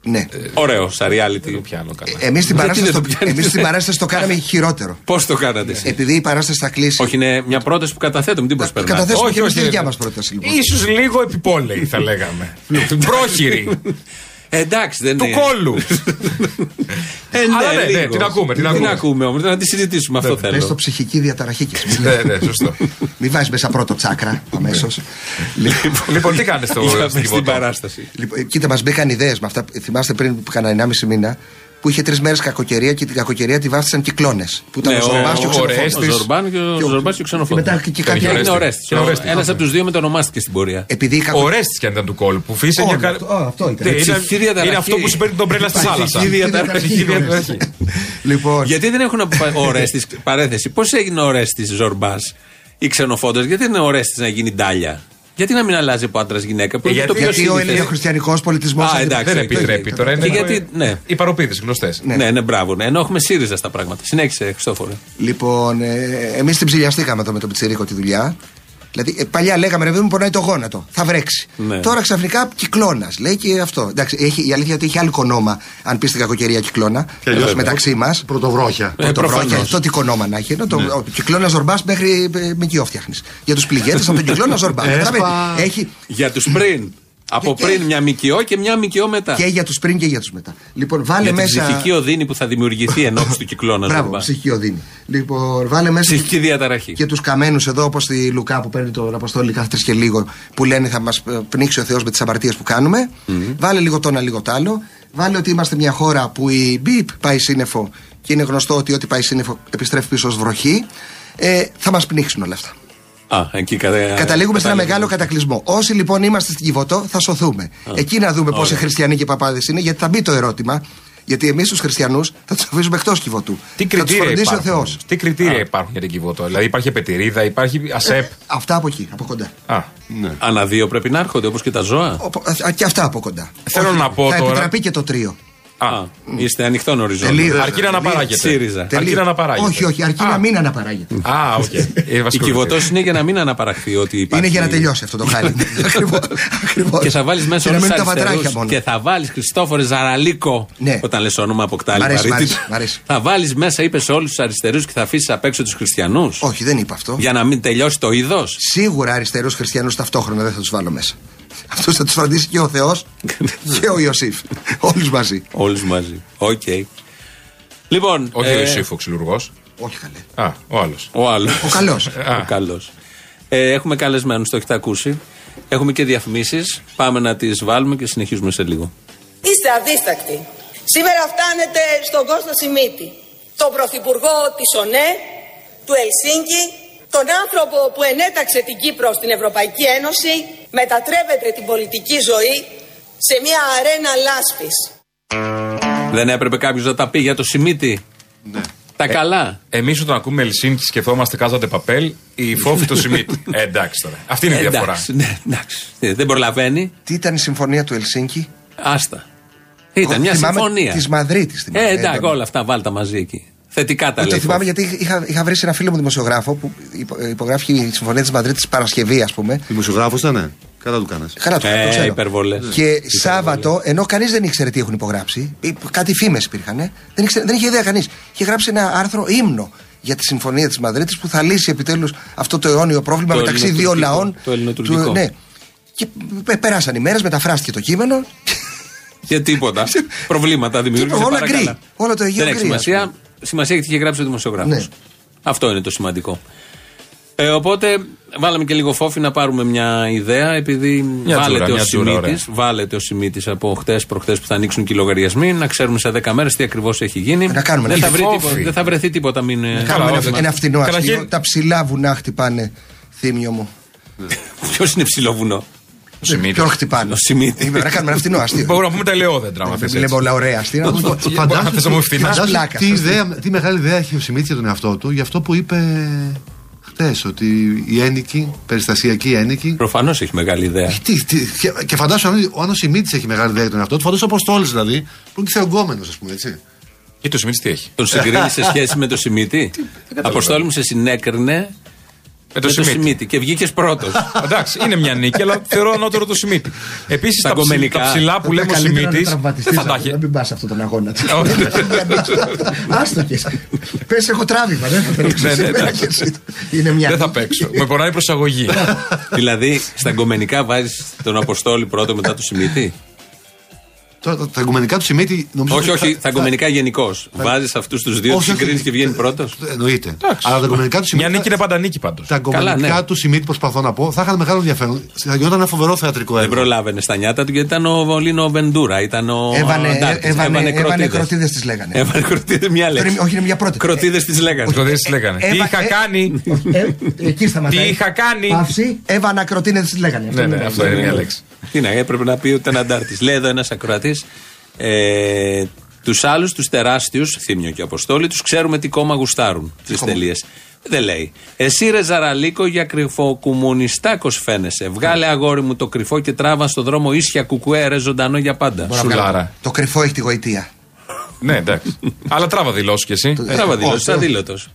Ναι. Ωραίο, σαν reality. Πιάνω καλά. Εμείς στην Γιατί παράσταση δεν το- το πιάνεις; εμείς στην παράσταση το κάναμε χειρότερο. Πώς το κάνατε εσείς; Επειδή η παράσταση θα κλείσει. Όχι, είναι μια πρόταση που καταθέτουμε. Τι προσπερνάτε. Καταθέσουμε Όχι, και εμείς όχι, τη δικιά όχι. μας πρόταση λοιπόν. Ίσως λίγο επιπόλαιοι θα λέγαμε. Πρόχειροι. Εντάξει, δεν Του είναι. κόλλου. Ε, Αλλά ναι, ναι, λίγο. την ακούμε, την Την ακούμε. ακούμε όμως, να τη συζητήσουμε. Αυτό Πες το θέλω. ψυχική διαταραχή και εσύ. ναι, ναι, σωστό. Μην βάζεις μέσα πρώτο τσάκρα αμέσως. λοιπόν, τι κάνετε στο Είχαμε στην στην Κιβωτό; παράσταση. Λοιπόν, κοίτα, μας μπήκαν ιδέες με αυτά. Θυμάστε πριν που είχαν 1,5 μήνα που είχε τρεις μέρες κακοκαιρία και την κακοκαιρία τη βάφτισαν κυκλώνες. Που ήταν Ναι, ο Ζορμπάς και ο ο Ξενοφόντος. Ορέστης. Ο Ζορμπάν και ο Και ο- Ζορμπάς και ο και Ξενοφόντος. μετά και- και Και κάτι είναι άλλο. ο Ορέστης. Και ο Ορέστης. Ένας από τους δύο μετονομάστηκε στην πορεία. Επειδή η κακο- Ο Ρέστης κι αν ήταν του κόλπου. Που φύσε Όλο μια αυτό, α, αυτό ήταν. Ναι, είναι- Ψυχική διαταραχή. Είναι αυτό που σου παίρνει τον μπρέλα στη θάλασσα. Ψυχική διαταραχή. Ψυχική διαταραχή. Λοιπόν, Γιατί δεν έχουν απο- ο Ορέστης, παρέθεση, πώς έγινε ο Ορέστης Ζορμπάς ή Ξενοφόντος, γιατί δεν είναι ο Ορέστης να γίνει ντάλια; Γιατί να μην αλλάζει από άντρας γυναίκα, που Ε, είναι το γιατί- πιο γιατί ο σύνηθες. ελληνοχριστιανικός πολιτισμός. Α, εντάξει. Δεν το επιτρέπει έχει. τώρα. Και Είναι γιατί, ναι. Οι παροπίδες γνωστές. Ναι, ναι, μπράβο. Ναι. Ενώ έχουμε ΣΥΡΙΖΑ στα πράγματα. Συνέχισε, Χριστόφορε. Λοιπόν, ε, εμείς την ψηλιαστήκαμε εδώ με τον Πιτσυρίκο τη δουλειά. Δηλαδή, ε, παλιά λέγαμε ρε παιδί μου, πονάει το γόνατο. Θα βρέξει. Ναι. Τώρα ξαφνικά κυκλώνας. Λέει και αυτό. Εντάξει, έχει, η αλήθεια είναι ότι έχει άλλο κονόμα, αν πεις στην κακοκαιρία κυκλώνα. Και αλλιώς μεταξύ μας. Πρωτοβρόχια. Ε, Το προφανώς. βρόχια, αυτό τι κονόμα να έχει. Ενώ το ο κυκλώνας Ζορμπά μέχρι ε, μικιό φτιάχνει. Για τους πληγέτε από τον κυκλώνας Ζορμπά. Έσπα. Κατάλαβε, Έχει Για τους πριν. Από Και- πριν μια ΜΚΟ και μια ΜΚΟ μετά. και για τους πριν και για τους μετά. Λοιπόν, βάλε Για την μέσα. ψυχική οδύνη που θα δημιουργηθεί εν ώψη του κυκλώνα Μπράβο, Ζορμπά. ψυχική οδύνη. Λοιπόν, βάλε μέσα. Ψυχική διαταραχή. Και τους καμένους εδώ, όπως τη Λουκά που παίρνει τον Αποστόλη κάθε τρεις και λίγο, που λένε θα μας πνίξει ο Θεός με τις αμαρτίες που κάνουμε. Βάλε λίγο το ένα, λίγο το άλλο. Βάλε ότι είμαστε μια χώρα που η μπιπ πάει σύννεφο και είναι γνωστό ότι ό,τι πάει σύννεφο επιστρέφει πίσω ως βροχή. Ε, θα μας πνίξουν όλα αυτά. Α, εκεί κατα... Καταλήγουμε σε ένα μεγάλο κατακλυσμό. Όσοι λοιπόν είμαστε στην Κιβωτό, θα σωθούμε. Εκεί να δούμε πόσοι χριστιανοί και παπάδες είναι, γιατί θα μπει το ερώτημα. Γιατί εμείς τους χριστιανούς θα τους αφήσουμε εκτός Κιβωτού. Τι θα τους κριτήρια φροντίσει ο Θεός. υπάρχουν. Τι κριτήρια υπάρχουν για την Κιβωτό; Δηλαδή υπάρχει επετηρίδα, υπάρχει ΑΣΕΠ; Αυτά από εκεί, από κοντά. Α, Ανά δύο πρέπει να έρχονται όπως και τα ζώα. Οπο- α, Και αυτά από κοντά. Θέλω να πω θα τώρα- επιτραπεί και το τρίο. Α, είστε ανοιχτών οριζόντων. Τελείως. αρκεί να αναπαράγεται. ΣΥΡΙΖΑ. Αρκεί Τελείως. να αναπαράγεται. Όχι, όχι, αρκεί Α. να μην αναπαράγεται. Α, οκ. Ε, Η βασικό κιβωτός κριτήριο. είναι για να μην αναπαραχθεί ότι υπάρχει. Είναι για να τελειώσει αυτό το χάλι. Ακριβώς, ακριβώς. Και θα βάλεις μέσα Και να όλους μην τους τα βατράχια αριστερούς. μόνο. Και θα βάλεις Χριστόφορε Ζαραλίκο. Ναι. Όταν λες όνομα αποκτά άλλη Μ' αρέσει, βαρύτητα. μ' αρέσει, μ' αρέσει. Θα βάλεις μέσα, είπες, όλους τους αριστερούς και θα αφήσεις απ' έξω τους χριστιανούς. Όχι, δεν είπα αυτό. Για να μην τελειώσει το είδος. Σίγουρα αριστερούς χριστιανούς ταυτόχρονα δεν θα τους βάλω μέσα. Αυτού θα τους φροντίσει και ο Θεός και ο Ιωσήφ. Όλους μαζί. Όλους μαζί. Οκ. Λοιπόν. Όχι ε, ο Ιωσήφ ο ξυλουργός. Όχι καλέ. Α, ο άλλος. Ο άλλος. Ο καλός. Ο καλός. Ε, έχουμε καλεσμένους, το έχετε ακούσει. Έχουμε και διαφημίσεις. Πάμε να τις βάλουμε και συνεχίζουμε σε λίγο. Είστε αδίστακτοι. Σήμερα φτάνετε στον Κώστα Σιμίτη, τον Πρωθυπουργό της ΟΝΕ, του Ελσίνκη, τον άνθρωπο που ενέταξε την Κύπρο στην Ευρωπαϊκή Ένωση, μετατρέπετε την πολιτική ζωή σε μια αρένα λάσπης. Δεν έπρεπε κάποιος να τα πει για το Σιμίτι. Ναι. Τα καλά. Εμείς όταν ακούμε Ελσίνκη και σκεφτόμαστε κάζατε παπέλ, η φόβη το Σιμίτι. Ε, εντάξει τώρα. Αυτή είναι η Ε, διαφορά. Εντάξει, ναι, εντάξει. Ε, Δεν προλαβαίνει. Τι ήταν η συμφωνία του Ελσίνκη; Άστα. Ήταν μια συμφωνία. Της Μαδρίτης. Ε, εντάξει, όλα αυτά βάλτα μαζί εκεί. Θετικά τα Το λέει. θυμάμαι γιατί είχα, είχα βρει σε ένα φίλο μου δημοσιογράφο που υπο- υπογράφει η συμφωνία της Μαδρίτης Παρασκευής, ας πούμε. Δημοσιογράφος ήταν. Καλά του κάνες. Χαρά του, Ε, το ξέρω. υπερβολές. Και Σάββατο, ενώ κανείς δεν ήξερε τι έχουν υπογράψει, ή κάτι φήμες υπήρχαν, δεν, ήξερε, δεν είχε ιδέα κανείς. Είχε γράψει ένα άρθρο ύμνο για τη συμφωνία της Μαδρίτης που θα λύσει επιτέλους αυτό το αιώνιο πρόβλημα Το μεταξύ δύο ελληνοτουρκικό. λαών. Το ελληνοτουρκικό. ναι. Και πε- περάσαν οι μέρες, μεταφράστηκε το κείμενο. Για τίποτα. Προβλήματα δημιούργησε. Τίποτα, όλα πάρα καλά. γκρι. Όλο το Αιγαίο Δεν έχει γκρι, ας σημασία. Σημασία έχει τι είχε γράψει ο δημοσιογράφος. Ναι. Αυτό είναι το σημαντικό. Ε, οπότε βάλαμε και λίγο Φώφη να πάρουμε μια ιδέα, επειδή Μια βάλετε, τζούρα, ο μια τζούρα, Σιμίτης, βάλετε ο Σιμίτης από χτες προχτές που θα ανοίξουν και οι λογαριασμοί, να ξέρουμε σε 10 μέρες τι ακριβώς έχει γίνει. Να κάνουμε δεν, ένα θα βρει Φώφη. τίποτα, δεν θα βρεθεί τίποτα. Μην, ε, Κάνουμε όχι. ένα, ένα φτηνό Καταρχήν- αστείο. Τα ψηλά βουνά χτυπάνε, θύμιο μου. Ποιος είναι ψηλό βουνό; Ο Σιμίτης. Ποιον χτυπάνε; Ο Σιμίτης. Ε, Να κάνουμε ένα φτηνό αστείο. Μπορούμε να πούμε τα ελαιόδεντρα. άμα θες Δεν λέμε έτσι. όλα ωραία αστεία. να πούμε- Φαντάσου- θες να μου ευθυνάς. Φαντάσου- Φαντάσου πλάκα. τι, ιδέα, τι μεγάλη ιδέα έχει ο Σιμίτης για τον εαυτό του για αυτό που είπε χτες, ότι οι ένικοι, περιστασιακοί ένικοι. Προφανώς έχει μεγάλη ιδέα. Τι, τι, και, και φαντάσου αν, αν ο Σιμίτης έχει μεγάλη ιδέα για τον εαυτό του, φαντάσου ο Αποστόλη δηλαδή, που είναι θεογκόμενο, ας πούμε έτσι. Και το Σιμίτης τι έχει; Τον συγκρίνει σε σχέση με το Σιμίτη; Αποστόλη μου σε συνέκρινε Με το με το Σιμίτη. Σιμίτη και βγήκες πρώτος. Εντάξει, είναι μια νίκη, αλλά θεωρώ ανώτερο το Σιμίτη. Επίσης Τα τα, ψη- κομμενικά. τα ψηλά που λέμε ο Καλύτερα να Σιμίτη. τραυματιστείς Δεν θα τα αυτό, έχει. Να μην πας σε αυτόν τον αγώνα. Όχι. Άστο και εσύ. Πες, έχω τράβημα. Δεν θα παίξω. Ναι, ναι, σήμερα εντάξει. και εσύ. Είναι μια. Δεν θα παίξω. Με πονάει η προσαγωγή. δηλαδή, στα γκομενικά βάζεις τον Αποστόλη πρώτο μετά το Σιμίτη. Τώρα, τα, τα εγκομενικά του Σιμίτη νομίζω. Όχι, ότι όχι, θα- τα εγκομενικά γενικώς. Βάζεις αυτούς τους δύο, του Όχι, όχι. συγκρίνεις και βγαίνει πρώτος; Εννοείται. Αλλά τα εγκομενικά του Μια Σιμίτη. νίκη είναι πάντα νίκη πάντως. Τα Καλά, εγκομενικά ναι. του Σιμίτη, προσπαθώ να πω, θα είχαν μεγάλο ενδιαφέρον. Θα γινόταν ένα φοβερό θεατρικό Δεν έργο. προλάβαινε στα νιάτα του γιατί ήταν ο Λίνο Βεντούρα, ήταν ο. Έβανε, Αντάρτης. έβανε, έβανε κροτίδες. κροτίδες τη λέγανε. Έβανε κροτίδες μια λέξη. Τώρα, Όχι, είναι μια πρώτη. Κροτίδες τις λέγανε. Το δεν τις λέγανε. Τι Έβα- είχα ε, κάνει; Ε, εκεί σταματάει. Τι είχα κάνει; Παύση, έβανα κροτίνε τη λέγανε. Ναι, ναι, είναι. αυτό είναι μια λέξη. Τι να, έπρεπε να πει ούτε ένα αντάρτης. Λέει εδώ ένας ακροατής. Ε, τους άλλους, τους τεράστιους, Θήμιο και Αποστόλη, τους ξέρουμε τι κόμμα γουστάρουν. Τρει τελείες. Δεν λέει. Εσύ ρε Ζαραλίκο για κρυφοκομμουνιστάκο φαίνεσαι. Βγάλε αγόρι μου το κρυφό και τράβα στο δρόμο ίσια κουκουέ ρε ζωντανό για πάντα. Μπορώ να βγάλω. Σουλάρα. Το κρυφό έχει τη γοητεία. Ναι, εντάξει. Αλλά τράβα δηλώσεις κι εσύ. Τράβα δηλώσεις, αδήλωτος.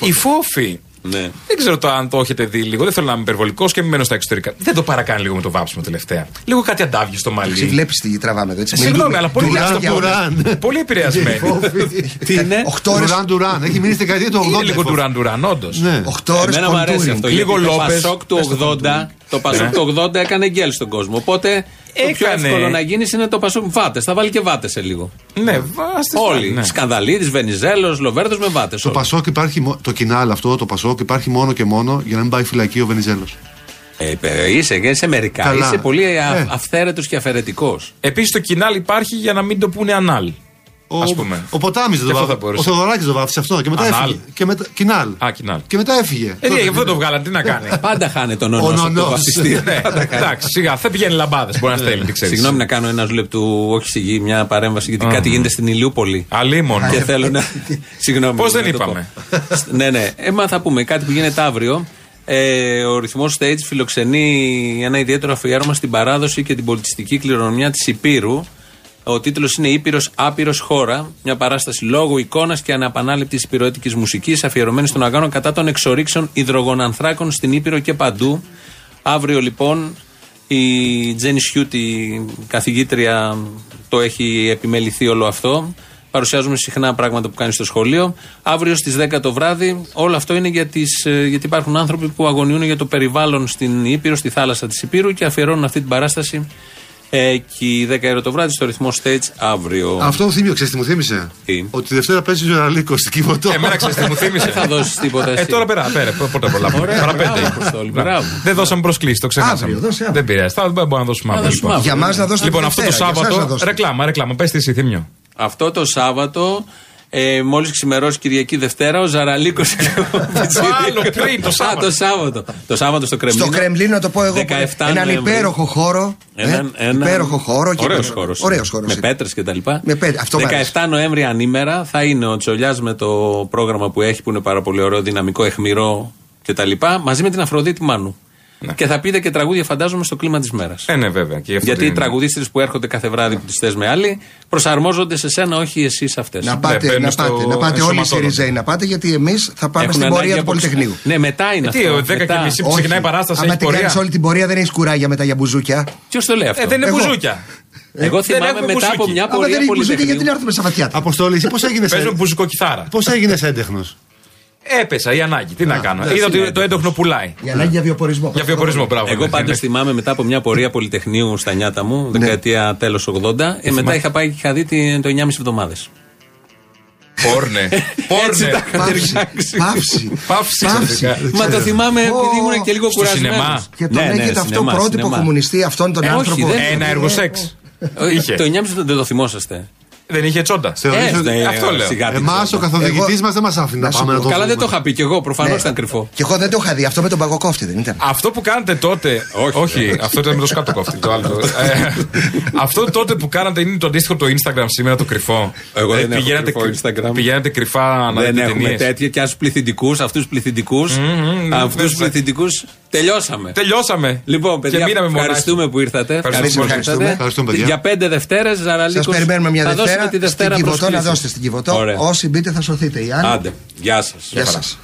Η φόφη. Ναι. Δεν ξέρω το αν το έχετε δει λίγο. Δεν θέλω να είμαι υπερβολικός και μην μένω στα εξωτερικά. Δεν το παρακάνει λίγο με το βάψιμο τελευταία. Λίγο κάτι αντάβιο στο Εσύ μαλλί. βλέπεις τι τραβάμε εδώ. Έτσι. Συγγνώμη, Μιλούμε. αλλά πολύ Μιλάς λάθο. για όλες. Πολύ επηρεασμένη. Τι είναι; Οχτώ ώρες- Ντουράν, Ντουράν. Έχει μείνει στη δεκαετία του 80. Είναι λίγο η φόβη. ντουραν ντουραν, όντως. Ναι. Οχτώ ώρες Εμένα μου αρέσει contouring. αυτό. Λίγο γιατί το Λόπες. Πασόκ του 80, το Πασόκ του 80 έκανε γκέλ στον κόσμο. Οπότε το πιο Έκανε. εύκολο να γίνεις είναι το Πασόκ βάτες. Θα βάλει και βάτες σε λίγο. Ναι, βάστε. Όλοι. Ναι. Σκανδαλίδης, Βενιζέλος, Λοβέρδος με βάτες. Το Πασόκ υπάρχει, μο- το κοινάλ αυτό, το Πασόκ υπάρχει μόνο και μόνο για να μην πάει φυλακή ο Βενιζέλος. Ε, είσαι, είσαι μερικά. Καλά. Είσαι πολύ Ε. αυθαίρετος και αφαιρετικός. Επίσης το κοινάλ υπάρχει για να μην το πούνε ανάλ. Ο, Ας πούμε. ο Ποτάμι δεν Και το αυτό θα βάφει. μπορούσε. Ο Θεοδωράκης το βάφησε αυτό και μετά Ανάλ. έφυγε. Και μετά, κοινάλ. Α, κοινάλ. Και μετά έφυγε. Ε, ναι, γι' αυτό το βγάλαν, τι να κάνει. Πάντα χάνε τον Ο ονό από το νονός. βαφτιστήριο. Ναι, εντάξει, σιγά, θα πηγαίνει λαμπάδες. Μπορεί να στέλνει, τι ξέρεις. Συγγνώμη να κάνω ένα λεπτού, όχι στη γη, μια παρέμβαση, γιατί κάτι γίνεται στην Ηλιούπολη. Αλίμονο. Και θέλω να. Συγγνώμη. Πώς δεν να το είπαμε; πω. ναι, ναι. Έμα θα πούμε κάτι που γίνεται αύριο. Ε, ο ρυθμός Stage φιλοξενεί ένα ιδιαίτερο αφιέρωμα στην παράδοση και την πολιτιστική κληρονομιά της Υπήρου. Ο τίτλος είναι Ήπειρος Άπειρος Χώρα. Μια παράσταση λόγου, εικόνας και αναπανάληπτης υπηρετική μουσικής αφιερωμένη στον αγώνα κατά των εξορίξεων υδρογονανθράκων στην Ήπειρο και παντού. Αύριο λοιπόν η Τζένι Σιούτ, η καθηγήτρια, το έχει επιμεληθεί όλο αυτό. Παρουσιάζουμε συχνά πράγματα που κάνει στο σχολείο. Αύριο στις 10 το βράδυ, όλο αυτό είναι για τις, ε, γιατί υπάρχουν άνθρωποι που αγωνιούν για το περιβάλλον στην Ήπειρο, στη θάλασσα της Ήπειρου και αφιερώνουν αυτή την παράσταση εκεί 10 ώρα το βράδυ στο ρυθμό stage αύριο. Αυτό θύμιο, ξέρεις τι μου θύμισε; Τι; Ότι τη Δευτέρα παίζει ο Ζωραλίκο στην Κιβωτό. Εμένα ξέρεις τι μου Δεν θα θύμισε. δώσεις τίποτα Ε, εσύ. τώρα πέρα, πέρα, πότε προλάβουμε. Ωραία, Παρά μπράβο, πέντε. Αποστόλη, Ναι. μπράβο. Δεν δώσαμε προσκλήσεις, το ξεχάσαμε. Αύριο, δώσε αύριο. Δεν πειράζει. Θα μπορούμε να δώσουμε αύριο. δώσουμε λοιπόν. αύριο. Για μας να δώσετε Λοιπόν, τη αυτό το Δευτέρα, για εσάς να Σάββατο. δώσετε. Ρεκλάμα, ρεκλάμα. Πες τι θύμιο. Αυτό το Σάββατο, ε, μόλις ξημερώσει Κυριακή Δευτέρα, ο Ζαραλίκος και ο άλλο πριν, το Α, Σάββατο. το Σάββατο. Το Σάββατο στο Κρεμλίνο. Στο Κρεμλίνο, το πω εγώ. 17 έναν Νοεμβρίου. υπέροχο χώρο. Έναν, ε, έναν- υπέροχο χώρο. και- Ωραίος χώρος. Ωραίος χώρος Με είναι. πέτρες και τα λοιπά. Με πέτρες, αυτό μ' 17 αρέσει. Νοέμβρη ανήμερα θα είναι ο Τσολιάς με το πρόγραμμα που έχει, που είναι πάρα πολύ ωραίο, δυναμικό, αιχμηρό κτλ. Μαζί με την Αφροδίτη Μάνου. Και θα πείτε και τραγούδια, φαντάζομαι, στο κλίμα της μέρας. Ε, ναι, βέβαια. Και γι' αυτό Γιατί οι την- τραγουδίστρες που έρχονται κάθε βράδυ που τις θες με άλλοι προσαρμόζονται σε σένα, όχι εσύ σε αυτές. Να πάτε, μπαίνουν να στο πάτε, να πάτε όλοι οι ενσωματώνονται. Σιριζέοι να πάτε, γιατί εμείς θα πάμε Έχουν στην ανάγκη πορεία του από- Πολυτεχνείου. Ναι, μετά είναι Ε, τι, αυτό. ο 10 και μισή που ξεκινάει η παράσταση άμα έχει την πορεία. κάνεις όλη την πορεία, δεν έχεις κουράγια μετά για μπουζούκια. Ποιος το λέει αυτό; Ε, δεν είναι Εγώ. μπουζούκια. Εγώ δεν θυμάμαι έχουμε μετά από μπουζούκι. μια Άμα δεν πορεία έχει μπουζούκια, γιατί να πολυτεχνείου. έρθουμε στα βαθιά. Αποστόλη, εσύ πώς έγινε. Παίζουν μπουζικό κιθάρα. Πώς έγινε έντεχνος; Έπεσα η ανάγκη. Τι να κάνω. εντάξει, Είδα είναι ότι το έντοχνο πουλάει. Η ανάγκη για βιοπορισμό. Για βιοπορισμό, μπράβο. Εγώ ναι. πάντω θυμάμαι μετά από μια πορεία πολυτεχνείου στα νιάτα μου, Ναι. δεκαετία τέλος 80, ε, μετά είχα πάει και είχα δει τη- το 9,5 εβδομάδες. Πόρνε. Πόρνε. Παύση. Παύση. Παύση. Παύση. ξαφνικά. Μα το θυμάμαι επειδή ήμουν και λίγο Στο κουρασμένος. σινεμά. Και τον έχετε αυτό πρότυπο κομμουνιστή αυτόν τον Ε, όχι, άνθρωπο. δεν- Ένα έργο σεξ. Είχε. Το 9,5 δεν το θυμόσαστε. Δεν είχε τσόντα. Θεωρείς Ε, ότι- ναι, αυτό λέω. σιγά την Εμάς ο τσόντα. καθοδηγητής Εγώ- μας δεν μας άφηνε να Να σου πάμε να πω. το Καλά, δεν δούμε. το είχα πει κι εγώ. Προφανώς Ναι. ήταν κρυφό. Και εγώ δεν το είχα δει. Αυτό με τον παγκοκόφτη δεν ήταν. Αυτό που κάνατε τότε. Όχι. Όχι, αυτό ήταν με το σκάτω κόφτη. Το άλλο. Ε, αυτό τότε που κάνατε είναι το αντίστοιχο το Instagram σήμερα το κρυφό. Εγώ δεν έχω πηγαίνατε, κρυφό Instagram. Πηγαίνατε κρυφά να Δεν δείτε έχουμε ταινίες. τέτοια και άσου πληθυντικούς, αυτούς τους πληθυντικούς. μμμ, Αυτούς τους βέβαια. πληθυντικούς τελειώσαμε. Τελειώσαμε. Λοιπόν, παιδιά, και μείναμε ευχαριστούμε μονάχοι. που ήρθατε. Ευχαριστούμε. Ευχαριστούμε. Ευχαριστούμε, παιδιά. Για πέντε Δευτέρες, Σας Ζαραλίκο. περιμένουμε μια θα Δευτέρα. δώσουμε τη Δευτέρα στην Κιβωτό να προσκλήσεις. δώσετε στην Κιβωτό. Ωραία. Όσοι μπείτε θα σωθείτε. Οι άλλοι. Άντε, γεια σας. Γεια σας.